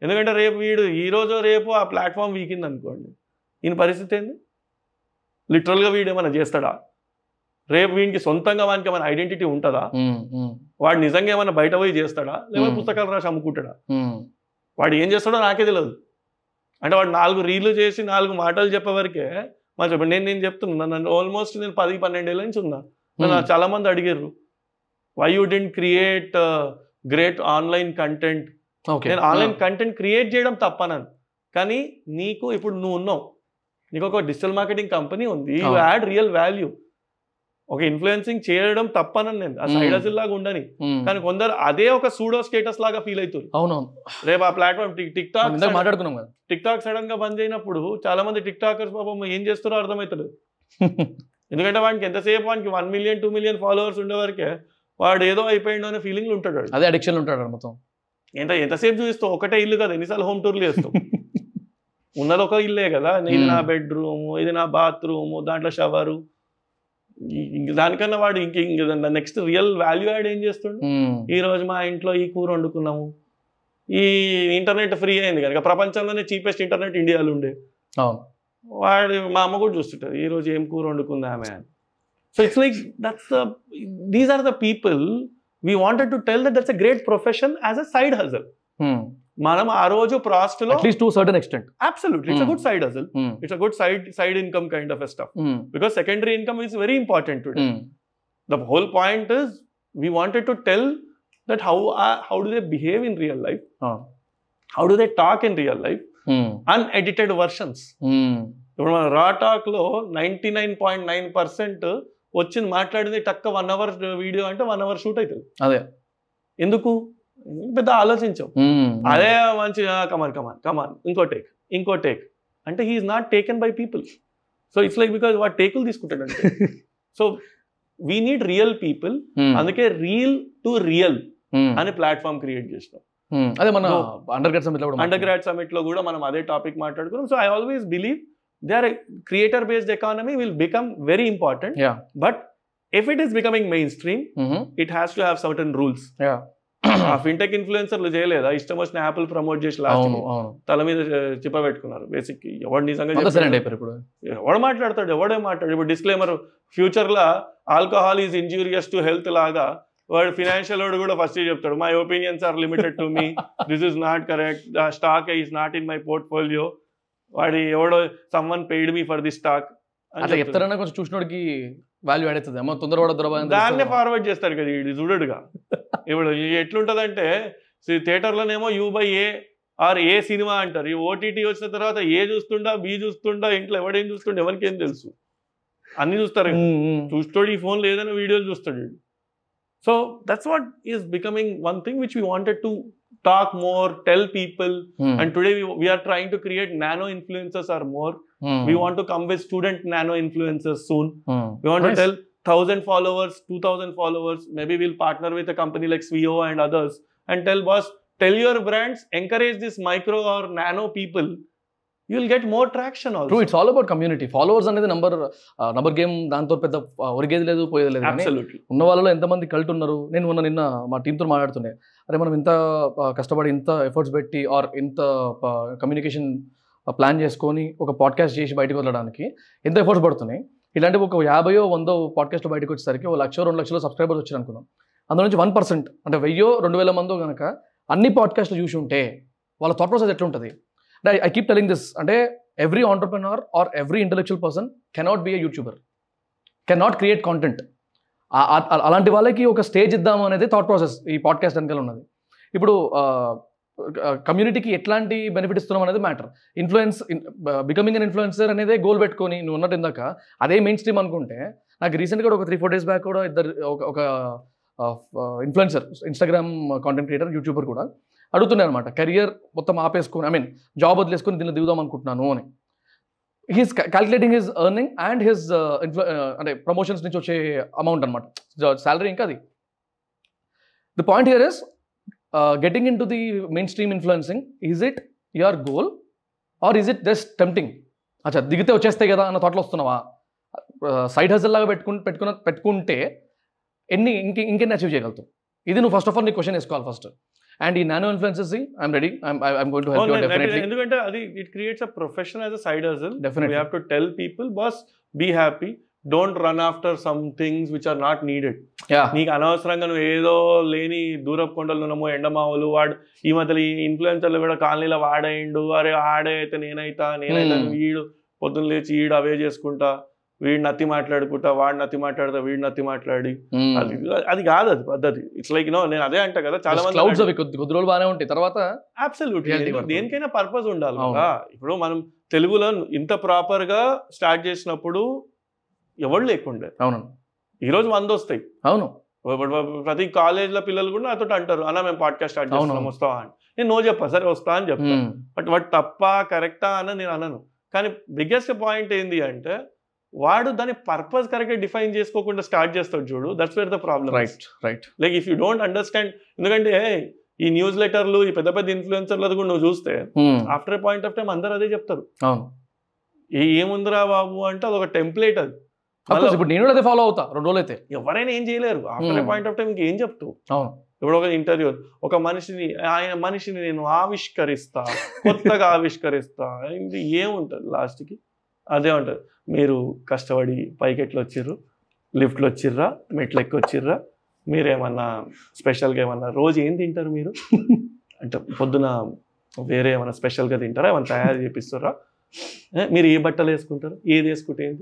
ఎందుకంటే రేపు వీడు ఈ రోజు రేపు ఆ ప్లాట్ఫామ్ వీకింది అనుకోండి ఈయన పరిస్థితి ఏంది? లిటరల్గా వీడు ఏమైనా చేస్తాడా? రేపు వీనికి సొంతంగా వానికి ఏమైనా ఐడెంటిటీ ఉంటుందా? వాడు నిజంగా ఏమైనా బయట పోయి చేస్తాడా? లేకపోతే Hmm. పుస్తకాలు రాసి అమ్ముకుంటాడా. వాడు ఏం చేస్తాడో నాకే తెలియదు అంటే వాడు నాలుగు రీళ్ళు చేసి నాలుగు మాటలు చెప్పే వరకే మా చెప్పండి నేను నేను చెప్తున్నా నన్ను ఆల్మోస్ట్ నేను పది పన్నెండేళ్ళ నుంచి ఉన్నా. నన్ను. చాలా మంది అడిగారు why you don't create great online content నేను ఆన్లైన్ కంటెంట్ క్రియేట్ చేయడం తప్పనను కానీ నీకు ఇప్పుడు నువ్వు ఉన్నావు. నీకు ఒక డిజిటల్ మార్కెటింగ్ కంపెనీ ఉంది యూ. యాడ్ రియల్ వాల్యూ ఒక ఇన్ఫ్లుయెన్సింగ్ చేయడం తప్పనని నేను. ఆ. సైడ్ అసిల్ లాగా ఉండని. కానీ కొందరు అదే ఒక సూడో స్టేటస్ లాగా ఫీల్ అవుతారు. అవునవును. రేపు ఆ ప్లాట్ఫామ్ టిక్ టిక్ మాట్లాడుకున్నాం కదా. టిక్ టాక్ సడన్గా బంద్ అయినప్పుడు చాలా మంది టిక్ టాకర్స్ పాపం ఏం చేస్తారో అర్థమవుతుంది ఎందుకంటే వాడికి ఎంతసేపు వానికి one million two million followers ఉండే వరకే వాడు ఏదో అయిపోయిండు అనే ఫీలింగ్ ఉంటాడు. అదే అడిక్షన్ ఉంటాడు మొత్తం. ఎంత ఎంతసేపు చూపిస్తావు? ఒకటే ఇల్లు కదా ఎన్నిసార్లు హోమ్ టూర్లు చేస్తావు? ఉన్నది ఒక ఇల్లే కదా. ఇది నా. బెడ్రూమ్ ఇది నా బాత్రూమ్ దాంట్లో షవరు దానికన్నా వాడు ఇంక ఇంక నెక్స్ట్ రియల్ వాల్యూ యాడ్ ఏం చేస్తుండు. ఈ రోజు మా ఇంట్లో ఈ కూర వండుకున్నాము. ఈ ఇంటర్నెట్ ఫ్రీ అయింది కనుక ప్రపంచంలోనే చీపెస్ట్ ఇంటర్నెట్ ఇండియాలో ఉండే. అవును. వాడు మా అమ్మ కూడా చూస్తుంటారు ఈ రోజు ఏం కూర వండుకుంది ఆమె? అని. So it's like that's these are the people we wanted to tell that that's a great profession as a side hustle మనం ఆ రోజు ప్రాస్ట్లో at least to certain extent absolutely it's. Good side hustle it's good side side income kind of stuff because secondary income is very important today the whole point is we wanted to tell that how uh, how do they behave in real life? How do they talk in real life? Unedited versions. ఇప్పుడు మన raw టాక్లో ninety nine point nine percent వచ్చింది మాట్లాడింది టక్క one hour video అంటే one hour shoot అవుతుంది. అదే. ఎందుకు? పెద్ద ఆలోచించాం. అదే మంచి come on come on come on ఇంకో టేక్ ఇంకో టేక్ అంటే he is not taken by people so it's like because వాడు టేకులు తీసుకుంటాడు అంటే so we need real people అందుకే రియల్ టు రియల్ అనే ప్లాట్ఫామ్ క్రియేట్ చేసినాం. అదే మన. అండర్ గ్రాడ్ సమిట్లో కూడా అండర్ గ్రాడ్ సమిట్లో కూడా మనం అదే టాపిక్ మాట్లాడుకున్నాం. So I always believe they are creator based economy will become very important Yeah. But if it is becoming mainstream it has to have certain rules. ఆ fintech ఇన్ఫ్లుయెన్సర్లు చేయలేదా? ఇష్టం వచ్చిన యాపిల్ ప్రమోట్ చేసి లాస్ట్ తల మీద చిప్ప పెట్టుకున్నారు. బేసిక్ ఎవడు నిజంగా ఇప్పుడు. ఎవడు మాట్లాడతాడు? ఎవడే మాట్లాడు? ఇప్పుడు disclaimer future law alcohol is injurious to health లాగా వాడు ఫినాన్షియల్ వాడు కూడా ఫస్ట్ చెప్తాడు. My opinions are limited to me this is not correct the stock is not in my portfolio వాడి ఎవడో someone paid me for the stock అట్లా చెప్తారన్నా కొంచెం చూసినోడికి వాల్యూ యాడ్ అవుతుంది. అమ్మ తొందరపడ దాన్నే ఫార్వర్డ్ చేస్తాడు కదా ఇది చూడడుగా. ఇప్పుడు ఎట్లుంటదంటే థియేటర్లోనేమో U by A or A cinema అంటారు. ఈ ఓటీటీ వచ్చిన తర్వాత ఏ చూస్తుండా బి చూస్తుండా ఇంట్లో ఎవడేం చూస్తుండే ఎవరికి ఏం తెలుసు. అన్ని చూస్తారు. చూస్తాడు ఈ ఫోన్లో ఏదైనా వీడియోలు చూస్తాడు so that's what is becoming one thing which we wanted to talk more tell people and today we're trying to create nano influences or more we want to come with student nano influences soon We want Nice. to tell 1000 followers, 2000 followers. Maybe we'll partner with a company like Svio and others. And tell boss, tell your brands, encourage this micro or nano people. You will get more traction true it's all about community followers అనేది number number game దాంతో పెద్ద ఒరిగేది లేదు పోయేది లేదు. ఉన్న వాళ్ళలో ఎంతమంది cult ఉన్నారు? నేను మొన్న నిన్న మా టీంతో మాట్లాడుతుండే. అరే మనం ఇంత కష్టపడి ఇంత ఎఫర్ట్స్ పెట్టి ఆర్ ఇంత కమ్యూనికేషన్ ప్లాన్ చేసుకొని ఒక పాడ్కాస్ట్ చేసి బయటకు వదలడానికి ఎంత ఎఫర్ట్స్ పడుతున్నాయి? ఇలాంటి ఒక యాభయో వందో పాడ్కాస్ట్ బయటకు వచ్చేసరికి ఒక లక్ష రెండు లక్షల సబ్స్క్రైబర్స్ వచ్చారు అనుకుందాం. అందులో నుంచి వన్ పర్సెంట్ అంటే వెయ్యో రెండు వేల మందో కనుక అన్ని పాడ్కాస్ట్లు చూసి ఉంటే వాళ్ళ థాట్ ప్రాసెస్ ఎట్లుంటుంది? అంటే ఐ కీప్ టెలింగ్ దిస్ అంటే every entrepreneur or every intellectual person cannot be a YouTuber. Cannot create content. అలాంటి వాళ్ళకి ఒక స్టేజ్ ఇద్దాం అనేది థాట్ ప్రాసెస్ ఈ పాడ్కాస్ట్ వెనకాల ఉన్నది. ఇప్పుడు కమ్యూనిటీకి ఎట్లాంటి బెనిఫిట్ ఇస్తున్నాం అనేది matter influence becoming an influencer అనేది గోల్ పెట్టుకొని నువ్వు ఉన్నట్టు ఇందాక అదే మెయిన్ స్ట్రీమ్ అనుకుంటే నాకు రీసెంట్గా ఒక త్రీ ఫోర్ డేస్ బ్యాక్ కూడా ఇద్దరు ఒక ఒక influencer Instagram content creator YouTuber కూడా అడుగుతున్నాయి అనమాట కెరియర్ మొత్తం ఆపేసుకొని ఐ మీన్ జాబ్ వదిలేసుకొని దీనిలో దిగుదాం అనుకుంటున్నాను అని. He's calculating his earning and his ఇన్ఫ్లు అంటే ప్రమోషన్స్ నుంచి వచ్చే అమౌంట్ అనమాట శాలరీ ఇంకా అది. The point here is getting into the mainstream influencing is it your goal or is it just tempting అచ్చా దిగితే వచ్చేస్తాయి కదా అన్న థాట్లో వస్తున్నావా? సైడ్ హజల్ లాగా పెట్టుకు పెట్టుకున్న పెట్టుకుంటే ఎన్ని ఇంక ఇంకెన్ని అచీవ్ చేయగలుగుతావు? ఇది నువ్వు ఫస్ట్ ఆఫ్ ఆల్ నీ క్వశ్చన్ వేసుకోవాలి ఫస్ట్ అండ్ ఈ nano influences I'm ready I'm going to help you definitely ఎందుకంటే అది it creates a profession as a side hustle Definitely. we have to tell people boss be run after some things which are not needed. Yeah నీకు అనవసరంగా నువ్వు ఏదో లేని దూరపు కొండలు ఉన్నామో ఎండమావులు వాడు ఈ మధ్యలో ఈ ఇన్ఫ్లుయెన్సర్లు కూడా కాలనీలో వాడేయండు. అరే ఆడే అయితే నేనైతా నేనైతా Hmm. వీడు పొద్దున్న లేచి ఈడు అవే చేసుకుంటా వీడు నత్తి మాట్లాడుకుంటా వాడు నత్తి మాట్లాడతా వీడు నత్తి మాట్లాడి. అది అది కాదు అది పద్ధతి. ఇట్స్ లైక్ నో నేను అదే అంటా కదా చాలా క్లౌడ్స్ మంది అవి కొద్ది కొద్ది రోజులు బాగానే ఉంటాయి. తర్వాత పడుతుంది. దేనికైనా పర్పస్ ఉండాలి. ఇప్పుడు మనం తెలుగులో ఇంత ప్రాపర్గా స్టార్ట్ చేసినప్పుడు ఎవరు లేకుండే. అవును. ఈ రోజు వంద వస్తాయి. అవును. ప్రతి కాలేజ్లో పిల్లలు కూడా నాతో అంటారు అన్న మేము పాడ్కాస్ట్ స్టార్ట్. చేస్తున్నాం వస్తావా? అని. నేను నో చెప్పా సరే వస్తా అని చెప్తా. మ్మ్. బట్ వాడు తప్ప కరెక్టా అని నేను అనను. కానీ బిగ్గెస్ట్ పాయింట్ ఏంది అంటే వాడు దాని పర్పస్ కరెక్ట్ డిఫైన్ చేసుకోకుండా స్టార్ట్ చేస్తాడు చూడు. That's where the problem right right like if you don't understand ఎందుకంటే ఈ న్యూస్ లెటర్లు ఈ పెద్ద పెద్ద ఇన్ఫ్లుయెన్సర్లు కూడా నువ్వు చూస్తే. ఆఫ్టర్ పాయింట్ ఆఫ్ టైం అందరూ అదే చెప్తారు. అవును. ఏముందిరా బాబు అంటే అదొక టెంప్లెట్ అది. మళ్ళా ఇప్పుడు నేను అదే ఫాలో అవుతా రెండు రోజులు అయితే ఎవరైనా ఏం చేయలేరు. ఆఫ్టర్. పాయింట్ ఆఫ్ టైం ఇంకేం చెప్తావు అవును. ఇప్పుడు ఒక ఇంటర్వ్యూ ఒక మనిషిని ఆయన మనిషిని నేను ఆవిష్కరిస్తా కొత్తగా ఆవిష్కరిస్తా ఇది ఏముంటుంది లాస్ట్కి? అదే ఉంటుంది. మీరు కష్టపడి పైకి ఎట్లా వచ్చిర్రు లిఫ్ట్లో వచ్చిర్రా మెట్లు ఎక్కి వచ్చిర్రా మీరేమన్నా స్పెషల్గా ఏమన్నా రోజు ఏం తింటారు మీరు? అంటే పొద్దున వేరే ఏమైనా స్పెషల్గా తింటారా? ఏమైనా తయారు చేపిస్తారా? మీరు ఏ బట్టలు వేసుకుంటారు? ఏది వేసుకుంటే ఆ,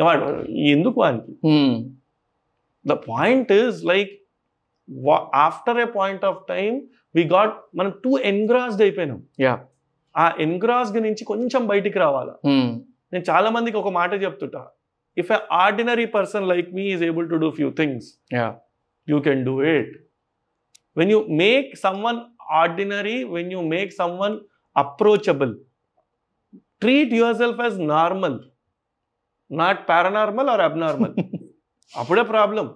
వాడు ఎందుకు వానికి మ్మ్. The point is like after a point of time we got మనం టూ ఎన్గ్రాస్డ్ అయిపోయినాం Yeah. ఆ ఎన్గ్రాస్డ్ నుంచి కొంచెం బయటికి రావాలా. నేను చాలా మందికి ఒక మాట చెప్తుంటా if a ordinary person like me is able to do few things Yeah. You can do it when you make someone ordinary when you make someone approachable treat yourself as normal not paranormal or abnormal అప్పుడే problem.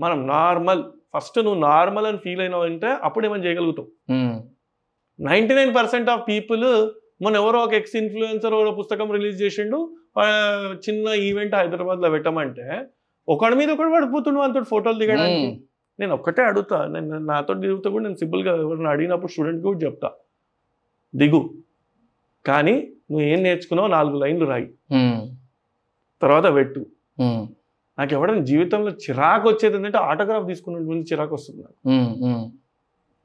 మనం normal first నువ్వు normal అని feel అయినావు అంటే అప్పుడు ఏమైనా చేయగలుగుతావు. Ninety nine percent of people మన ఎవరో ఒక ఎక్స్ ఇన్ఫ్లుయెన్సర్ ఒక పుస్తకం రిలీజ్ చేసిండు చిన్న ఈవెంట్ హైదరాబాద్లో పెట్టమంటే ఒకడి మీద ఒకటి పడిపోతుండు వాళ్ళతో ఫోటోలు దిగడానికి. నేను ఒక్కటే అడుగుతా నేను నాతో దిగుతా కూడా నేను సింపుల్గా ఎవరిని అడిగినప్పుడు స్టూడెంట్కి కూడా చెప్తా దిగు కానీ నువ్వు ఏం నేర్చుకున్నావు నాలుగు లైన్లు రాయి. తర్వాత పెట్టు. నాకు ఎవరైనా జీవితంలో చిరాకు వచ్చేది ఏంటంటే ఆటోగ్రాఫ్ తీసుకున్న ముందు చిరాకు వస్తుంది నాకు.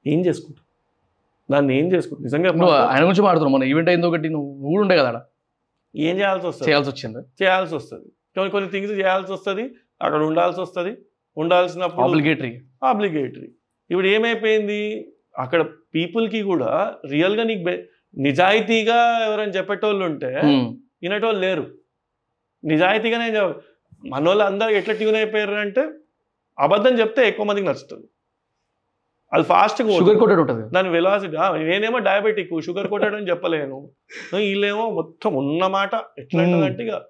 ఏం చేసుకుంటా దాన్ని ఏం చేసుకుంటా నిజంగా ఆయన గురించి మాట్లాడుతున్నావు. మన ఈవెంట్ అయింది ఒకటి నువ్వు కూడా ఉండే కదా. ఏం చేయాల్సి వస్తుంది? చేయాల్సి వచ్చింది? చేయాల్సి వస్తుంది. కొన్ని కొన్ని థింగ్స్ చేయాల్సి వస్తుంది. అక్కడ ఉండాల్సి వస్తుంది. ఉండాల్సినప్పుడు ఆబ్లిగేటరీ ఆబ్లిగేటరీ ఇప్పుడు ఏమైపోయింది? అక్కడ పీపుల్కి కూడా రియల్గా నీకు నిజాయితీగా ఎవరైనా చెప్పేటోళ్ళు ఉంటే వినేటోళ్ళు లేరు. నిజాయితీగానే చెప్- మనోళ్ళు అందరూ ఎట్లా ట్యూన్ అయిపోయారు అంటే అబద్ధం చెప్తే ఎక్కువ మందికి నచ్చుతుంది. అది ఫాస్ట్గా షుగర్ కోటెడ్ ఉంటుంది. దాని వెలాసిటీ నేనేమో డయాబెటిక్ షుగర్ కోటెడ్ అని చెప్పలేను. వీళ్ళేమో మొత్తం ఉన్నమాట ఎట్లా Hmm. ఉంటుందంటే ఇక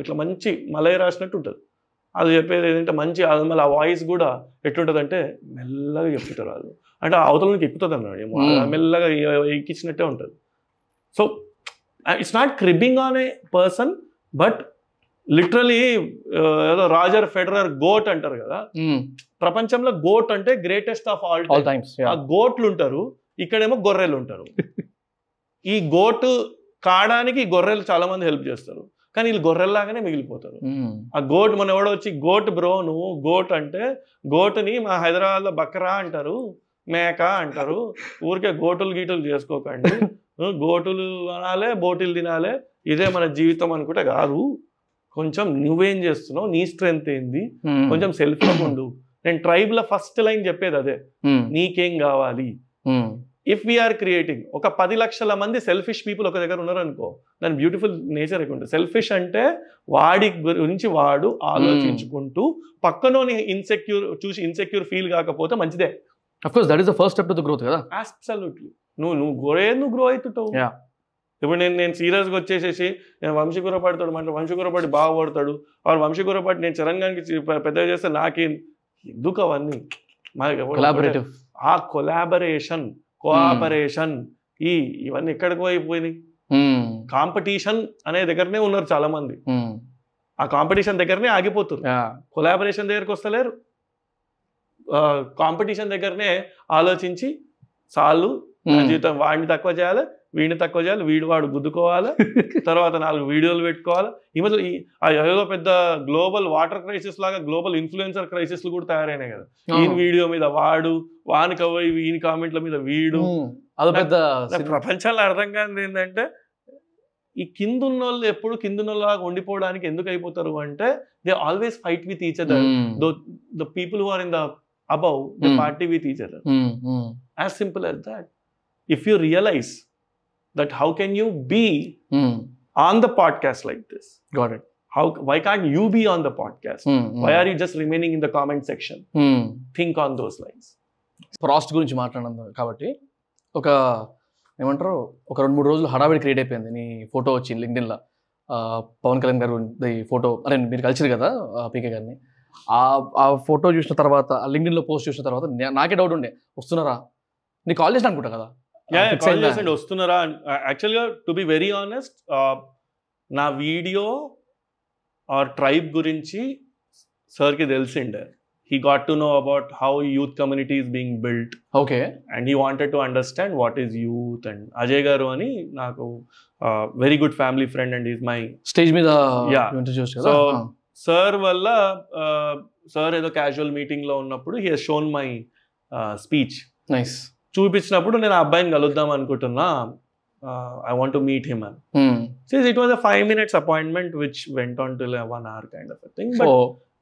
ఇట్లా మంచి మలై రాసినట్టు ఉంటుంది. అది చెప్పేది ఏంటంటే మంచి అది మళ్ళీ ఆ వాయిస్ కూడా ఎట్లుంటుందంటే మెల్లగా చెప్తుంటారు వాళ్ళు. అంటే నుంచి ఎక్కుతుంది అన్నాడు Hmm. మెల్లగా ఎక్కించినట్టే ఉంటుంది. So it's not cribbing on a person but literally ఏదో రాజర్ ఫెడరర్ గోట్ అంటారు కదా. ప్రపంచంలో గోట్ అంటే greatest of all all times ఆ గోట్లు ఉంటారు ఇక్కడేమో గొర్రెలు ఉంటారు. ఈ గోటు కాడానికి గొర్రెలు చాలా మంది హెల్ప్ చేస్తారు. కానీ వీళ్ళు గొర్రెల్లాగానే మిగిలిపోతారు. ఆ గోట్ మన ఎవడో వచ్చి గోట్ బ్రో నువ్వు గోట్ అంటే గోటుని మా హైదరాబాద్లో బక్రా అంటారు మేక అంటారు ఊరికే గోటులు గీటులు చేసుకోకండి. గోటులు అనాలే బోటులు తినాలే ఇదే మన జీవితం అనుకుంటే కాదు. కొంచెం నువ్వేం చేస్తున్నావు? నీ స్ట్రెంగ్త్ ఏంది? కొంచెం సెల్ఫ్ ఉండు. నేను ట్రైబ్లో ఫస్ట్ లైన్ చెప్పేది అదే. నీకేం కావాలి? ఇఫ్ వీఆర్ క్రియేటింగ్ ఒక పది లక్షల మంది సెల్ఫిష్ పీపుల్ ఒక దగ్గర ఉన్నారు అనుకో దాని బ్యూటిఫుల్ నేచర్ ఎక్కువ సెల్ఫిష్ అంటే వాడి గురించి వాడు ఆలోచించుకుంటూ పక్కనోని ఇన్సెక్యూర్ చూసి ఇన్సెక్యూర్ ఫీల్ కాకపోతే మంచిదే. Of course that is the first step to the growth కదా? అబ్సల్యూట్లీ నువ్వు నువ్వు గ్రో నువ్వు గ్రో అవుతుంటావు. ఇప్పుడు నేను నేను సీరియస్గా వచ్చేసేసి నేను వంశీకూరపాటితో అంటే వంశీకూరపాటి బాగా పడతాడు వాడు వంశీకూరపాటి నేను చరణ్ గారికి చి- పె- పెద్దగా చేస్తే నాకేం ఎందుకు అవన్నీ? మనకి కొలాబరేటివ్ ఆ కొలాబరేషన్ కోఆపరేషన్ ఈ ఇవన్నీ ఎక్కడికి అయిపోయినాయి కాంపిటీషన్ అనే దగ్గరనే ఉన్నారు చాలా మంది ఆ కాంపిటీషన్ దగ్గరనే ఆగిపోతున్నారు. కొలాబరేషన్ దగ్గరికి వస్తలేరు. కాంపిటీషన్ దగ్గరనే ఆలోచించి చాలు జీవితం వాడిని తక్కువ చేయాలి వీడిని తక్కువ చేయాలి వీడు వాడు గుద్దుకోవాలి తర్వాత నాలుగు వీడియోలు పెట్టుకోవాలి. ఈ మధ్య ఈ ఆ ఏదో పెద్ద గ్లోబల్ వాటర్ క్రైసిస్ లాగా గ్లోబల్ ఇన్ఫ్లుయెన్సర్ క్రైసిస్లు కూడా తయారైనాయి కదా. ఈయన వీడియో మీద వాడు వాని కవ్వ ఈయన కామెంట్ల మీద వీడు. అదో పెద్ద ప్రపంచంలో అర్థం కానిది ఏంటంటే ఈ కింద వాళ్ళు ఎప్పుడు కింద ఉన్నలాగా ఉండిపోవడానికి ఎందుకు అయిపోతారు అంటే they always fight with each other the people who are in the above the. Party with each other as simple as that if you realise that how can you be on the podcast like this got it how why can't you be on the podcast why are you just remaining in the comment section think on those lines Frost గురించి మాట్లాడడం కాబట్టి ఒక ఏమంటారు ఒక రెండు మూడు రోజులు హడావిడి క్రియేట్ అయిపోయింది నీ ఫోటో వచ్చి లింక్డిన్లో పవన్ కళ్యాణ్ గారు ఫోటో అరే మీరు కలిసిరు కదా పీకే గారిని. ఆ ఫోటో చూసిన తర్వాత ఆ లింక్డిన్లో పోస్ట్ చూసిన తర్వాత నాకే డౌట్ ఉండే. వస్తున్నారా? నీకు కాల్ చేసిన అనుకుంటా కదా. కాల్? చేసండి వస్తున్నారా? యాక్చువల్గా టు బి వెరీ ఆనెస్ట్ నా వీడియో ఆర్ ట్రైబ్ గురించి సార్కి తెలిసిండే. He got to know about how youth community is being built okay. And he wanted to understand what is youth and Ajay garu అని నాకు very good family friend and is my stage మీద So- sir వల్ల sir ఏదో casual మీటింగ్లో ఉన్నప్పుడు he has shown my speech nice చూపించినప్పుడు నేను ఆ అబ్బాయిని కలుద్దాం అనుకుంటున్నా I want to meet him అని Since it was a five minutes appointment which went on till a one hour kind of a thing. But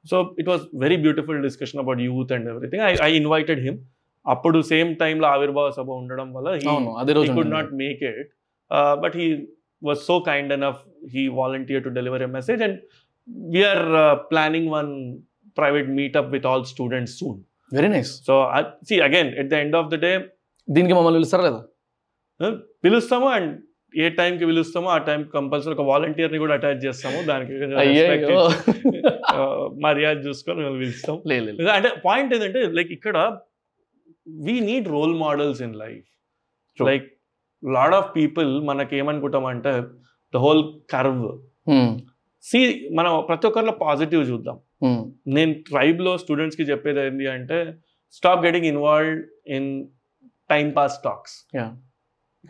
so it was very beautiful discussion about youth and everything. I, I invited him. అప్పుడు same టైంలో ఆవిర్భావ సభ ఉండడం వల్ల అవును అదే రోజు could not make it but he was so kind enough he volunteer to deliver a message and we're planning one private meetup with all students soon very nice so see again at the end of the day దీనికి మమ్మల్ని పిలుస్తారా లేదా పిలుస్తాము and ఏ టైంకి పిలుస్తామో ఆ time compulsory ఒక వాలంటీర్ని కూడా attach చేస్తాము దానికి మర్యాద చూసుకొని మేము పిలుస్తాం లేదు. అంటే పాయింట్ ఏంటంటే లైక్ ఇక్కడ we need role models in life. Like lot of people మనకి ఏమనుకుంటాం అంటే ద హోల్ కర్వ్. సి మనం ప్రతి ఒక్కరిలో పాజిటివ్ చూద్దాం Hmm. నేను ట్రైబ్లో స్టూడెంట్స్కి చెప్పేది ఏంటి అంటే stop getting involved in time pass talks.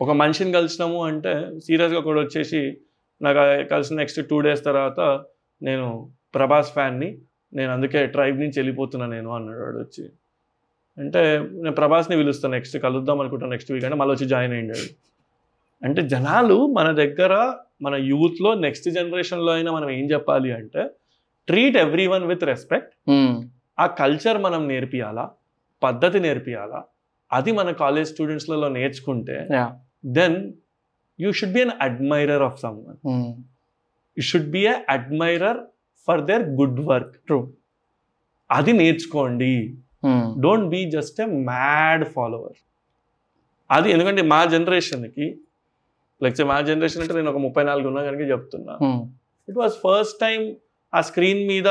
ఒక మనిషిని కలిసినాము అంటే సీరియస్గా కూడా వచ్చేసి నాకు కలిసిన నెక్స్ట్ టూ డేస్ తర్వాత నేను ప్రభాస్ ఫ్యాన్ని నేను అందుకే ట్రైబ్ నుంచి వెళ్ళిపోతున్నా నేను అన్నాడు వాడు వచ్చి. అంటే నేను ప్రభాస్ని పిలుస్తాను నెక్స్ట్ కలుద్దాం అనుకుంటాను నెక్స్ట్ వీక్ అంటే మళ్ళీ వచ్చి జాయిన్ అయ్యాడు అంటే జనాలు మన దగ్గర మన యూత్లో నెక్స్ట్ జనరేషన్లో అయినా మనం ఏం చెప్పాలి అంటే treat every one with respect. ఆ కల్చర్ మనం నేర్పియాలా? పద్ధతి నేర్పియాలా? అది మన కాలేజ్ స్టూడెంట్స్లలో నేర్చుకుంటే. Then you should be an admirer of someone. You should be a admirer for their good work True. అది నేర్చుకోండి. Don't be just a mad follower అది ఎందుకంటే మా జనరేషన్కి లైక్ మా జనరేషన్ అంటే నేను ఒక ముప్పై నాలుగు ఉన్నా కనుక చెప్తున్నా. ఇట్ వాజ్ ఫస్ట్ టైం ఆ స్క్రీన్ మీద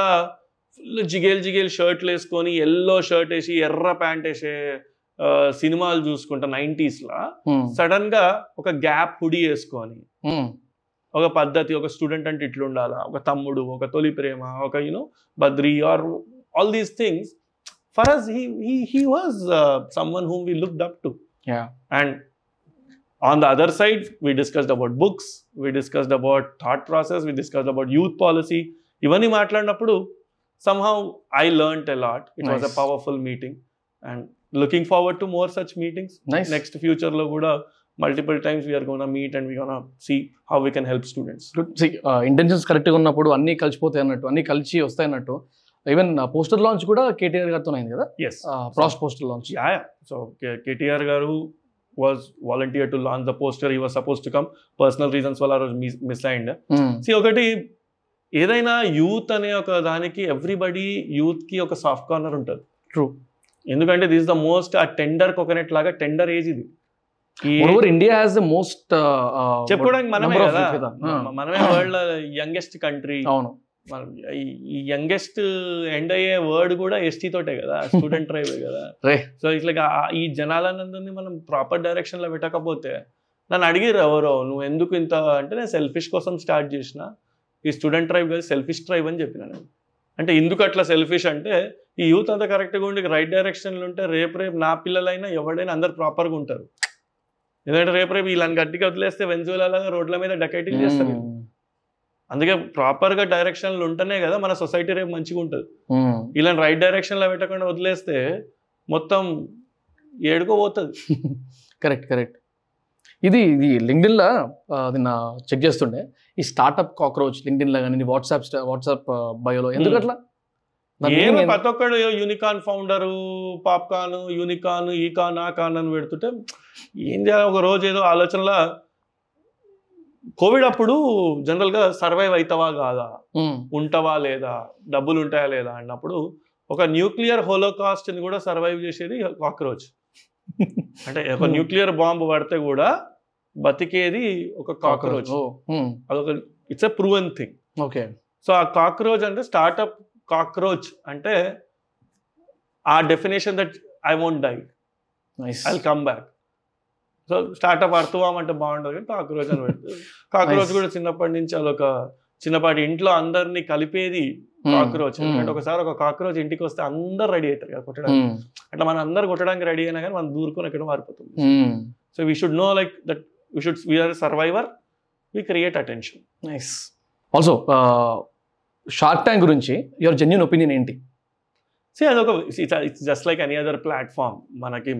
ఫుల్ జిగేల్ జిగేల్ షర్ట్లు వేసుకొని ఎల్లో షర్ట్ వేసి ఎర్ర ప్యాంట్ వేసే సినిమాలు చూసుకుంటా 90s లా. సడన్గా ఒక గ్యాప్ హుడీ వేసుకొని. ఒక పద్ధతి ఒక స్టూడెంట్ అంటే ఇట్లా ఉండాలా ఒక తమ్ముడు ఒక తొలి ప్రేమ ఒక you know Badri are all these things for us he was someone whom we looked up to. And on the other side we discussed about books we discussed about thought process we discussed about youth policy ఇవన్నీ మాట్లాడినప్పుడు somehow I learn a lot it was a. Powerful meeting and looking forward to more such meetings. Next ఫ్యూచర్లో కూడా multiple times we're gonna meet and we gonna see how we can help students intentions కరెక్ట్గా ఉన్నప్పుడు అన్ని కలిసిపోతాయి అన్నట్టు అన్ని కలిసి వస్తాయి అన్నట్టు. ఈవెన్ పోస్టర్ లాంచ్ కూడా కేటీఆర్ గారితో అయింది కదా? Yes pros poster launch yeah so KTR garu was volunteer to launch the poster he was supposed to come personal reasons వల్ల ఆ రోజు మిస్ అయిండ్ సి ఒకటి ఏదైనా యూత్ అనే ఒక దానికి ఎవ్రీబడి యూత్కి ఒక సాఫ్ట్ కార్నర్ ఉంటుంది. True. ఎందుకంటే దిస్ ద మోస్ట్ ఆ టెండర్ కోకోనట్ లాగా టెండర్ ఏజ్ ఇది. ఇండియా హ్యాస్ ద మోస్ట్ చెప్పుకోవడానికి మనమే కదా. మనమే వరల్డ్ యంగెస్ట్ కంట్రీ అవును. ఈ యంగెస్ట్ ఎండ్ అయ్యే వర్డ్ కూడా ఎస్టీ తోటే కదా స్టూడెంట్ ట్రైబే కదా. సో ఇట్లా ఈ జనాలందరినీ మనం ప్రాపర్ డైరెక్షన్లో పెట్టకపోతే నన్ను అడిగిరు ఎవరో నువ్వు ఎందుకు ఇంత అంటే నేను సెల్ఫిష్ కోసం స్టార్ట్ చేసిన ఈ స్టూడెంట్ ట్రైబ్ కాదు సెల్ఫిష్ ట్రైబ్ అని చెప్పిన నేను. అంటే ఎందుకు అట్లా సెల్ఫిష్ అంటే ఈ యూత్ అంతా కరెక్ట్గా ఉండి రైట్ డైరెక్షన్లో ఉంటే రేపు రేపు నా పిల్లలైనా ఎవడైనా అందరు ప్రాపర్గా ఉంటారు. ఎందుకంటే రేపు రేపు వీళ్ళని గట్టిగా వదిలేస్తే వెంజువలాగా రోడ్ల మీద డకైటింగ్ చేస్తారు. అందుకే ప్రాపర్గా డైరెక్షన్లు ఉంటేనే కదా మన సొసైటీ రేపు మంచిగా ఉంటుంది. ఇలాంటి రైట్ డైరెక్షన్లో పెట్టకుండా వదిలేస్తే మొత్తం ఏడుకో పోతుంది కరెక్ట్ కరెక్ట్ ఇది ఇది లింక్డిన్లో అది నా చెక్ చేస్తుండే. ఈ స్టార్ట్అప్ కాక్రోచ్ లింక్డిన్లో కానీ వాట్సాప్ వాట్సాప్ బయోలో ఎందుకు. అట్లా? ప్రతి ఒక్కడు యూనికాన్ ఫౌండరు పాప్కాన్ యూనికాన్ ఈ కాన్ ఆ కాన్ అని పెడుతుంటే ఏం చేయాలి? ఒక రోజు ఏదో ఆలోచనలో కోవిడ్ అప్పుడు జనరల్గా సర్వైవ్ అవుతావా కాదా. ఉంటావా లేదా? డబ్బులు ఉంటాయా లేదా? అన్నప్పుడు ఒక న్యూక్లియర్ హోలోకాస్ట్ని కూడా సర్వైవ్ చేసేది కాక్రోచ్. అంటే ఒక. న్యూక్లియర్ బాంబు పడితే కూడా బతికేది ఒక కాక్రోచ్. అదొక it's a proven thing. Okay. So ఆ కాక్రోచ్ అంటే స్టార్ట్అప్ కాక్రోచ్ అంటే ఆ definition that I won't die. I come back. So startup అర్థవాం అంటే బాగుంటుంది కానీ కాక్రోచ్ అని పెడుతుంది కాక్రోచ్. కూడా చిన్నప్పటి నుంచి అదొక చిన్నపాటి ఇంట్లో అందరినీ కలిపేది కాక్రోచ్ ఎందుకంటే ఒకసారి ఒక కాక్రోచ్ ఇంటికి వస్తే అందరు రెడీ అవుతారు కదా కొట్టడానికి. అట్లా మనం అందరు కొట్టడానికి రెడీ అయినా కానీ మనం దూరుకొని ఎక్కడ మారిపోతుంది. So we should know like that we should we're survivor we create attention nice also shark tank గురించి యువర్ జెన్యున్ ఒపీనియన్ ఏంటి? సో అదొక it's just like any other platform మనకి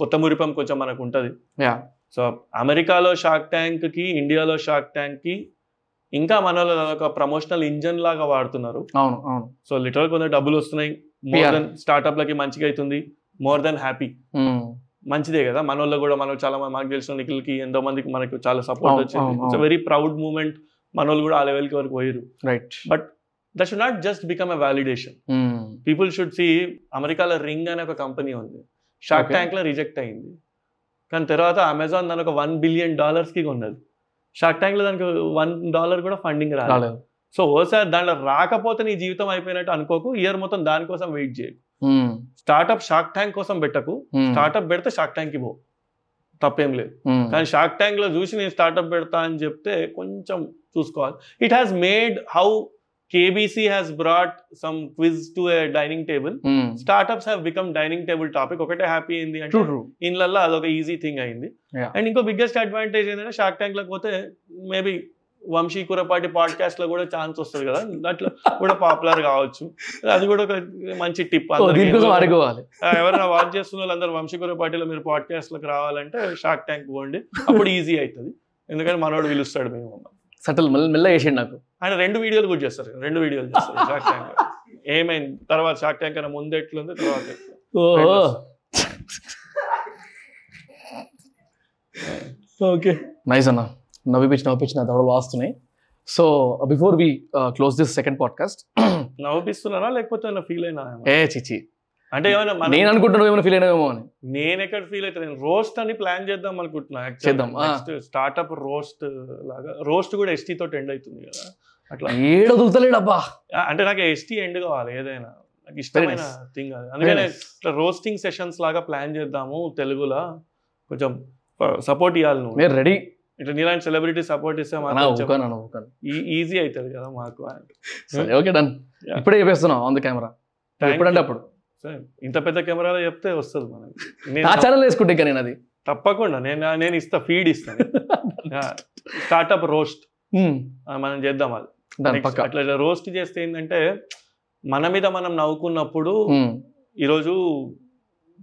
కొత్త మురిపం కొంచెం మనకు ఉంటుంది. సో అమెరికాలో షార్క్ ట్యాంక్కి ఇండియాలో షార్క్ ట్యాంక్కి ఇంకా మన ఒక ప్రమోషనల్ ఇంజన్ లాగా వాడుతున్నారు. అవును అవును. సో లిటరల్ కొంచెం డబ్బులు వస్తున్నాయి. మోర్. దెన్ స్టార్ట్అప్లకి మంచిగా అవుతుంది. More than happy. మంచిదే కదా. మన వాళ్ళు కూడా మనం చాలా మంది మాకు తెలిసిన నిఖిల్కి ఎంతో మందికి మనకు చాలా సపోర్ట్ వచ్చింది. ఇట్స్. వెరీ ప్రౌడ్ మూమెంట్ మన వాళ్ళు కూడా ఆ లెవెల్కి వరకు పోయారు. Right that should not just become a validation people should see అమెరికాలో రింగ్ అనే ఒక కంపెనీ ఉంది. షార్క్. ట్యాంక్లో రిజెక్ట్ అయింది. కానీ తర్వాత అమెజాన్ దాని ఒక వన్ బిలియన్ డాలర్స్కి కొన్నది. షార్క్ ట్యాంక్లో దానికి వన్ డాలర్ కూడా ఫండింగ్ రాలేదు సో ఓసారి దాంట్లో రాకపోతే నీ జీవితం అయిపోయినట్టు అనుకోకు ఇయర్ మొత్తం దానికోసం వెయిట్ చేయకు. స్టార్ట్అప్ షార్క్ ట్యాంక్ కోసం పెట్టకు. స్టార్ట్అప్ పెడితే షార్క్ ట్యాంక్కి పో తప్పేం లేదు. కానీ షార్క్ ట్యాంక్లో చూసి నేను స్టార్ట్అప్ పెడతా అని చెప్తే కొంచెం చూసుకోవాలి it has made how KBC has brought some quiz to a dining table. Startups have become dining table topic ఒకటే హ్యాపీ అయింది అంటే True, true. ఇన్లల్లో అదొక ఈజీ థింగ్ అయింది. Yeah. అండ్ ఇంకో బిగ్గెస్ట్ అడ్వాంటేజ్ ఏంటంటే షార్క్ ట్యాంక్లో పోతే మేబీ వంశీ కురపాటి పాడ్కాస్ట్లో కూడా ఛాన్స్ వస్తుంది కదా. దాంట్లో కూడా పాపులర్ కావచ్చు. అది కూడా ఒక మంచి టిప్ ఎవరైనా వాచ్ చేస్తున్న వాళ్ళందరూ వంశీ కురపాటిలో మీరు పాడ్కాస్ట్లకు రావాలంటే షార్క్ ట్యాంక్ పోండి. అప్పుడు ఈజీ అవుతుంది. ఎందుకంటే మనోడు పిలుస్తాడు మేము. సటిల్ మెల్ల మెల్ల వేసేయండి నాకు. ఆయన రెండు వీడియోలు కూడా చేస్తారు. రెండు వీడియోలు చేస్తారు. షార్క్ ట్యాంక్ ఏమైంది? తర్వాత షార్క్ ట్యాంక్ అయినా ముందు ఎట్లుంది తర్వాత ఓకే. నైస్ అన్న. నవ్విపించి నవ్విపించి నా దవడలు వాస్తున్నాయి. So before we close this second podcast నవ్విస్తున్నానా లేకపోతే ఏమైనా ఫీల్ అయినా ఏ చిచి అంటే ఏమైనా మన- నేను అనుకుంటున్నావు ఏమైనా ఫీల్ అయినావేమో అని. నేను ఎక్కడ ఫీల్ అవుతా నేను రోస్ట్ అని ప్లాన్ చేద్దాం అనుకుంటున్నా. చేద్దాం. స్టార్ట్అప్ రోస్ట్ లాగా. రోస్ట్ కూడా ఎస్టీ తోటి ఎండ్ అవుతుంది కదా. అట్లా. ఏడు వదులుతలేడు అబ్బా ఆ, అంటే నాకు ఎస్టీ ఎండ్ కావాలి ఏదైనా. నాకు ఇష్టమైన. థింగ్ అది అందుకనే. ఇట్లా రోస్టింగ్ సెషన్స్ లాగా ప్లాన్ చేద్దాము తెలుగులో. కొంచెం సపోర్ట్ ఇవ్వాలి నువ్వు. రెడీ ఇట్లా నీలాంటి సెలబ్రిటీ సపోర్ట్ ఇస్తే ఈజీ అవుతుంది కదా మాకు సరే ఓకే డన్. ఇప్పుడే చెప్పేస్తున్నాం ఆన్ ద కెమెరా ఎప్పుడంటే. అప్పుడు. ఇంత పెద్ద కెమెరాలో చెప్తే వస్తుంది మనకి. నేను నా ఛానల్ వేసుకుంటే ఇంకా నేను అది. తప్పకుండా నేను నేను ఇస్తా ఫీడ్ ఇస్తాను స్టార్ట్అప్ రోస్ట్. మనం చేద్దాం అది. దాని పక్క అట్లా రోస్ట్ చేస్తే ఏంటంటే మన మీద మనం నవ్వుకున్నప్పుడు. ఈరోజు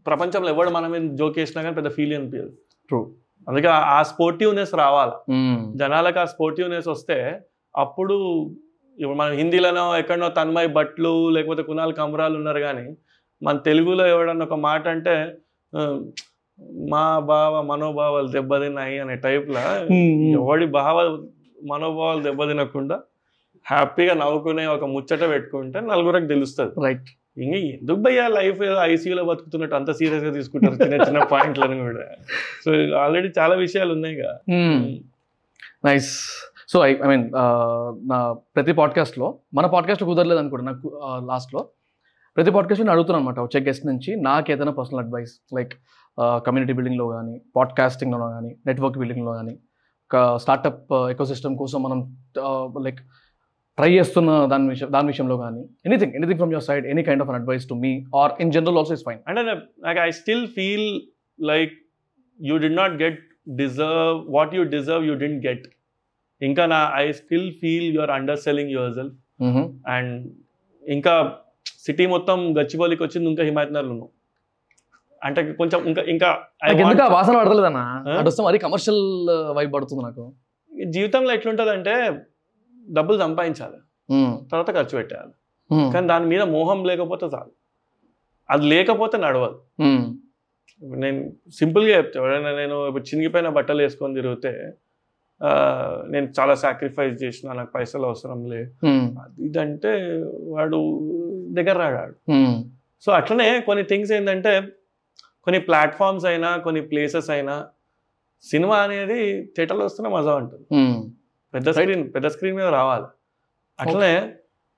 ప్రపంచంలో ఎవడు మన మీద జోక్ వేసినా కానీ పెద్ద ఫీల్ అనిపించదు True. అందుకే ఆ- స్పోర్టివ్నెస్ రావాలి. జనాలకు ఆ స్పోర్టివ్నెస్ వస్తే అప్పుడు ఇప్పుడు మనం హిందీలోనో ఎక్కడనో తన్మయ్ భట్లు లేకపోతే కునాల్ కమరాలు ఉన్నారు కానీ మన తెలుగులో ఎవడన్నా ఒక మాట అంటే మా బావ మనోభావాలు దెబ్బతిన్నాయి అనే టైప్లో. ఎవడి భావ మనోభావాలు దెబ్బతినకుండా హ్యాపీగా నవ్వుకునే ఒక ముచ్చట పెట్టుకుంటే నలుగురికి తెలుస్తుంది. రైట్ ఇంక ఎందుకు భయ్యా లైఫ్ ఐసీయూలో బతుకుతున్నట్టు అంత సీరియస్గా తీసుకుంటారు చిన్న చిన్న పాయింట్లను కూడా. సో ఆల్రెడీ చాలా విషయాలు ఉన్నాయి కదా nice so I I mean నా ప్రతి పాడ్కాస్ట్లో మన పాడ్కాస్ట్ కుదరలేదు అనుకోండి నాకు లాస్ట్లో ప్రతి పాడ్కాస్ట్ నేను అడుగుతున్నాను అనమాట వచ్చే గెస్ట్ నుంచి నాకు ఏదైనా పర్సనల్ అడ్వైస్ లైక్ కమ్యూనిటీ బిల్డింగ్లో కానీ పాడ్కాస్టింగ్లో కానీ నెట్వర్క్ బిల్డింగ్లో కానీ స్టార్టప్ ఎకోసిస్టమ్ కోసం మనం లైక్ ట్రై చేస్తున్న దాని విషయం దాని విషయంలో కానీ anything anything from your side any kind of an advice to me or in general also is fine అంటే నాకు I still feel like you did not get deserve what you deserve you didn't get ఇంకా నా I still feel your underselling yourself and ఇంకా city మొత్తం గచ్చిబౌలికి వచ్చింది ఇంకా హిమాయత్నగర్లో ఉన్నావు. అంటే కొంచెం ఇంకా ఇంకా వాసన పడతలేదన్నా? అటు మరీ కమర్షియల్ వైబ్ పడుతుంది నాకు. జీవితంలో ఎట్లుంటుందంటే డబ్బులు సంపాదించాలి. తర్వాత ఖర్చు పెట్టాలి. కానీ దాని మీద మోహం లేకపోతే చాలు. అది లేకపోతే నడవదు. నేను సింపుల్గా చెప్తా ఎవరైనా నేను ఇప్పుడు చినిగిపోయిన బట్టలు వేసుకొని తిరిగితే ఆ, నేను చాలా సాక్రిఫైస్ చేసిన నాకు పైసలు అవసరం లే. ఇదంటే వాడు దగ్గర రాడాడు. సో అట్లనే కొన్ని థింగ్స్ ఏంటంటే కొన్ని ప్లాట్ఫామ్స్ అయినా కొన్ని ప్లేసెస్ అయినా సినిమా అనేది థియేటర్లో వస్తున్న మజా ఉంటుంది. పెద్ద స్క్రీన్ పెద్ద స్క్రీన్ మీద రావాలి. అట్లనే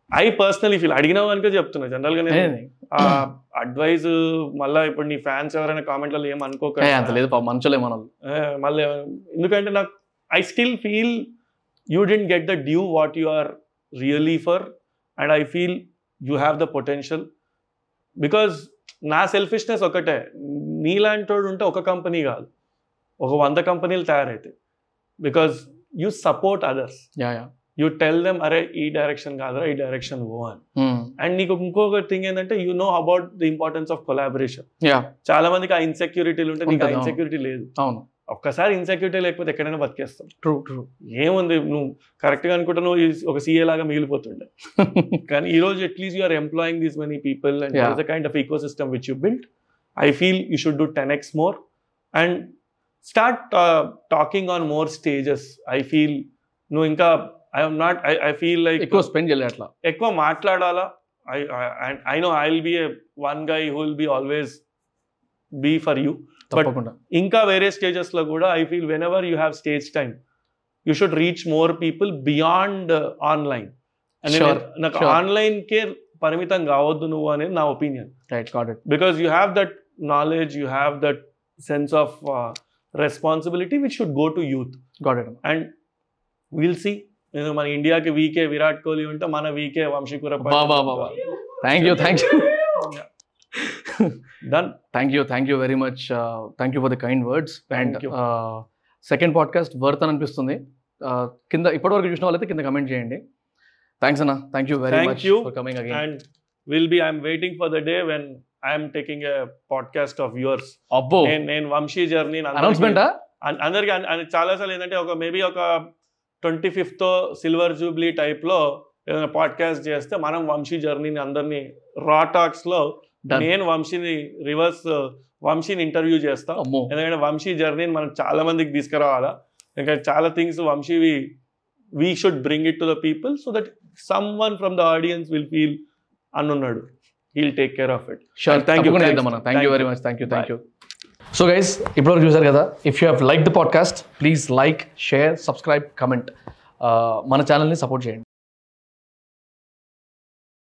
ఐ పర్సనలీ ఫీల్ అడిగినావు అనుకో చెప్తున్నా. జనరల్గా నేను ఏ, ఆ అడ్వైజ్ మళ్ళీ ఇప్పుడు నీ ఫ్యాన్స్ ఎవరైనా కామెంట్లలో ఏం అనుకోకండి. లేదు మంచులే మనం మళ్ళీ ఎందుకంటే నాకు I still feel you didn't get the due what you are really for and I feel you have the potential because నా సెల్ఫిష్నెస్ ఒకటే. నీలాంటోడు ఉంటే ఒక కంపెనీ కాదు. ఒక వంద కంపెనీలు తయారైతాయి because you support others yeah tell them అరే ఈ డైరెక్షన్ కాదురా ఈ డైరెక్షన్ పో అని. అండ్ నీకు ఇంకొక థింగ్ ఏంటంటే you know about the importance of collaboration చాలా మందికి ఆ ఇన్సెక్యూరిటీలు ఉంటే నీకు ఆ. ఇన్సెక్యూరిటీ లేదు. అవును. ఒక్కసారి ఇన్సెక్యూరిటీ లేకపోతే ఎక్కడైనా బతికేస్తాం. ట్రూ ట్రూ ఏముంది? నువ్వు కరెక్ట్గా అనుకుంటా నువ్వు ఒక సీఏ లాగా మిగిలిపోతుండే. కానీ ఈ రోజు at least you're employing these many people and kind of ecosystem which you build I feel you should do ten X more and start talking on more stages I feel నువ్వు ఇంకా I'm not I I feel like ఎక్కువ spend చేయలే అట్లా ఎక్కువ మాట్లాడాలా I I know I will be one guy who will be always be for you తప్పకుండా. ఇంకా వేరే స్టేజెస్లో కూడా I feel whenever you have stage time you should reach more people beyond online Sure, నాకు sure. ఆన్లైన్కే పరిమితం కావద్దు నువ్వు అనేది నా opinion right got it because you have that knowledge you have that sense of responsibility which should go to youth and will see నేను మన ఇండియాకి వీకే విరాట్ కోహ్లీ ఉంటే మన వీకే వంశీకుర thank you thank you done thank you thank you very much thank you for the kind words and Thank you. Second podcast worth అని అనిపిస్తుంది. Uh, కింద ఇప్పటివరకు చూసిన వాళ్ళైతే కింద కమెంట్ చేయండి. థ్యాంక్స్ అన్న. Thank you very Thank much. For coming again and will be I'm waiting for the day when I'm taking a podcast of yours అబ్బో. నేను వంశీ జర్నీ అనౌన్స్మెంటా అందరికి చాలా సార్లు ఏంటంటే ఒక మేబీ ఒక ట్వంటీ ఫిఫ్త్ సిల్వర్ జూబ్లీ టైప్లో ఏదైనా పాడ్కాస్ట్ చేస్తే మనం వంశీ జర్నీని అందరినీ రా టాక్స్లో Done. నేను వంశీని రివర్స్ వంశీని ఇంటర్వ్యూ చేస్తా. ఎందుకంటే వంశీ జర్నీని మనం చాలా మందికి తీసుకురావాలా. ఎందుకంటే చాలా things వంశీవి we should bring it to the people so that someone from the audience will feel అన్నున్నాడు he'll take care of it sure Thank thank you, you thanks. చేద్దాం అన్న thank you Thank very you. Much thank you Bye. Thank you so guys ఇప్పటివరకు చూసారు కదా if you have like the podcast please like share subscribe comment మన ఛానల్ని support చేయండి.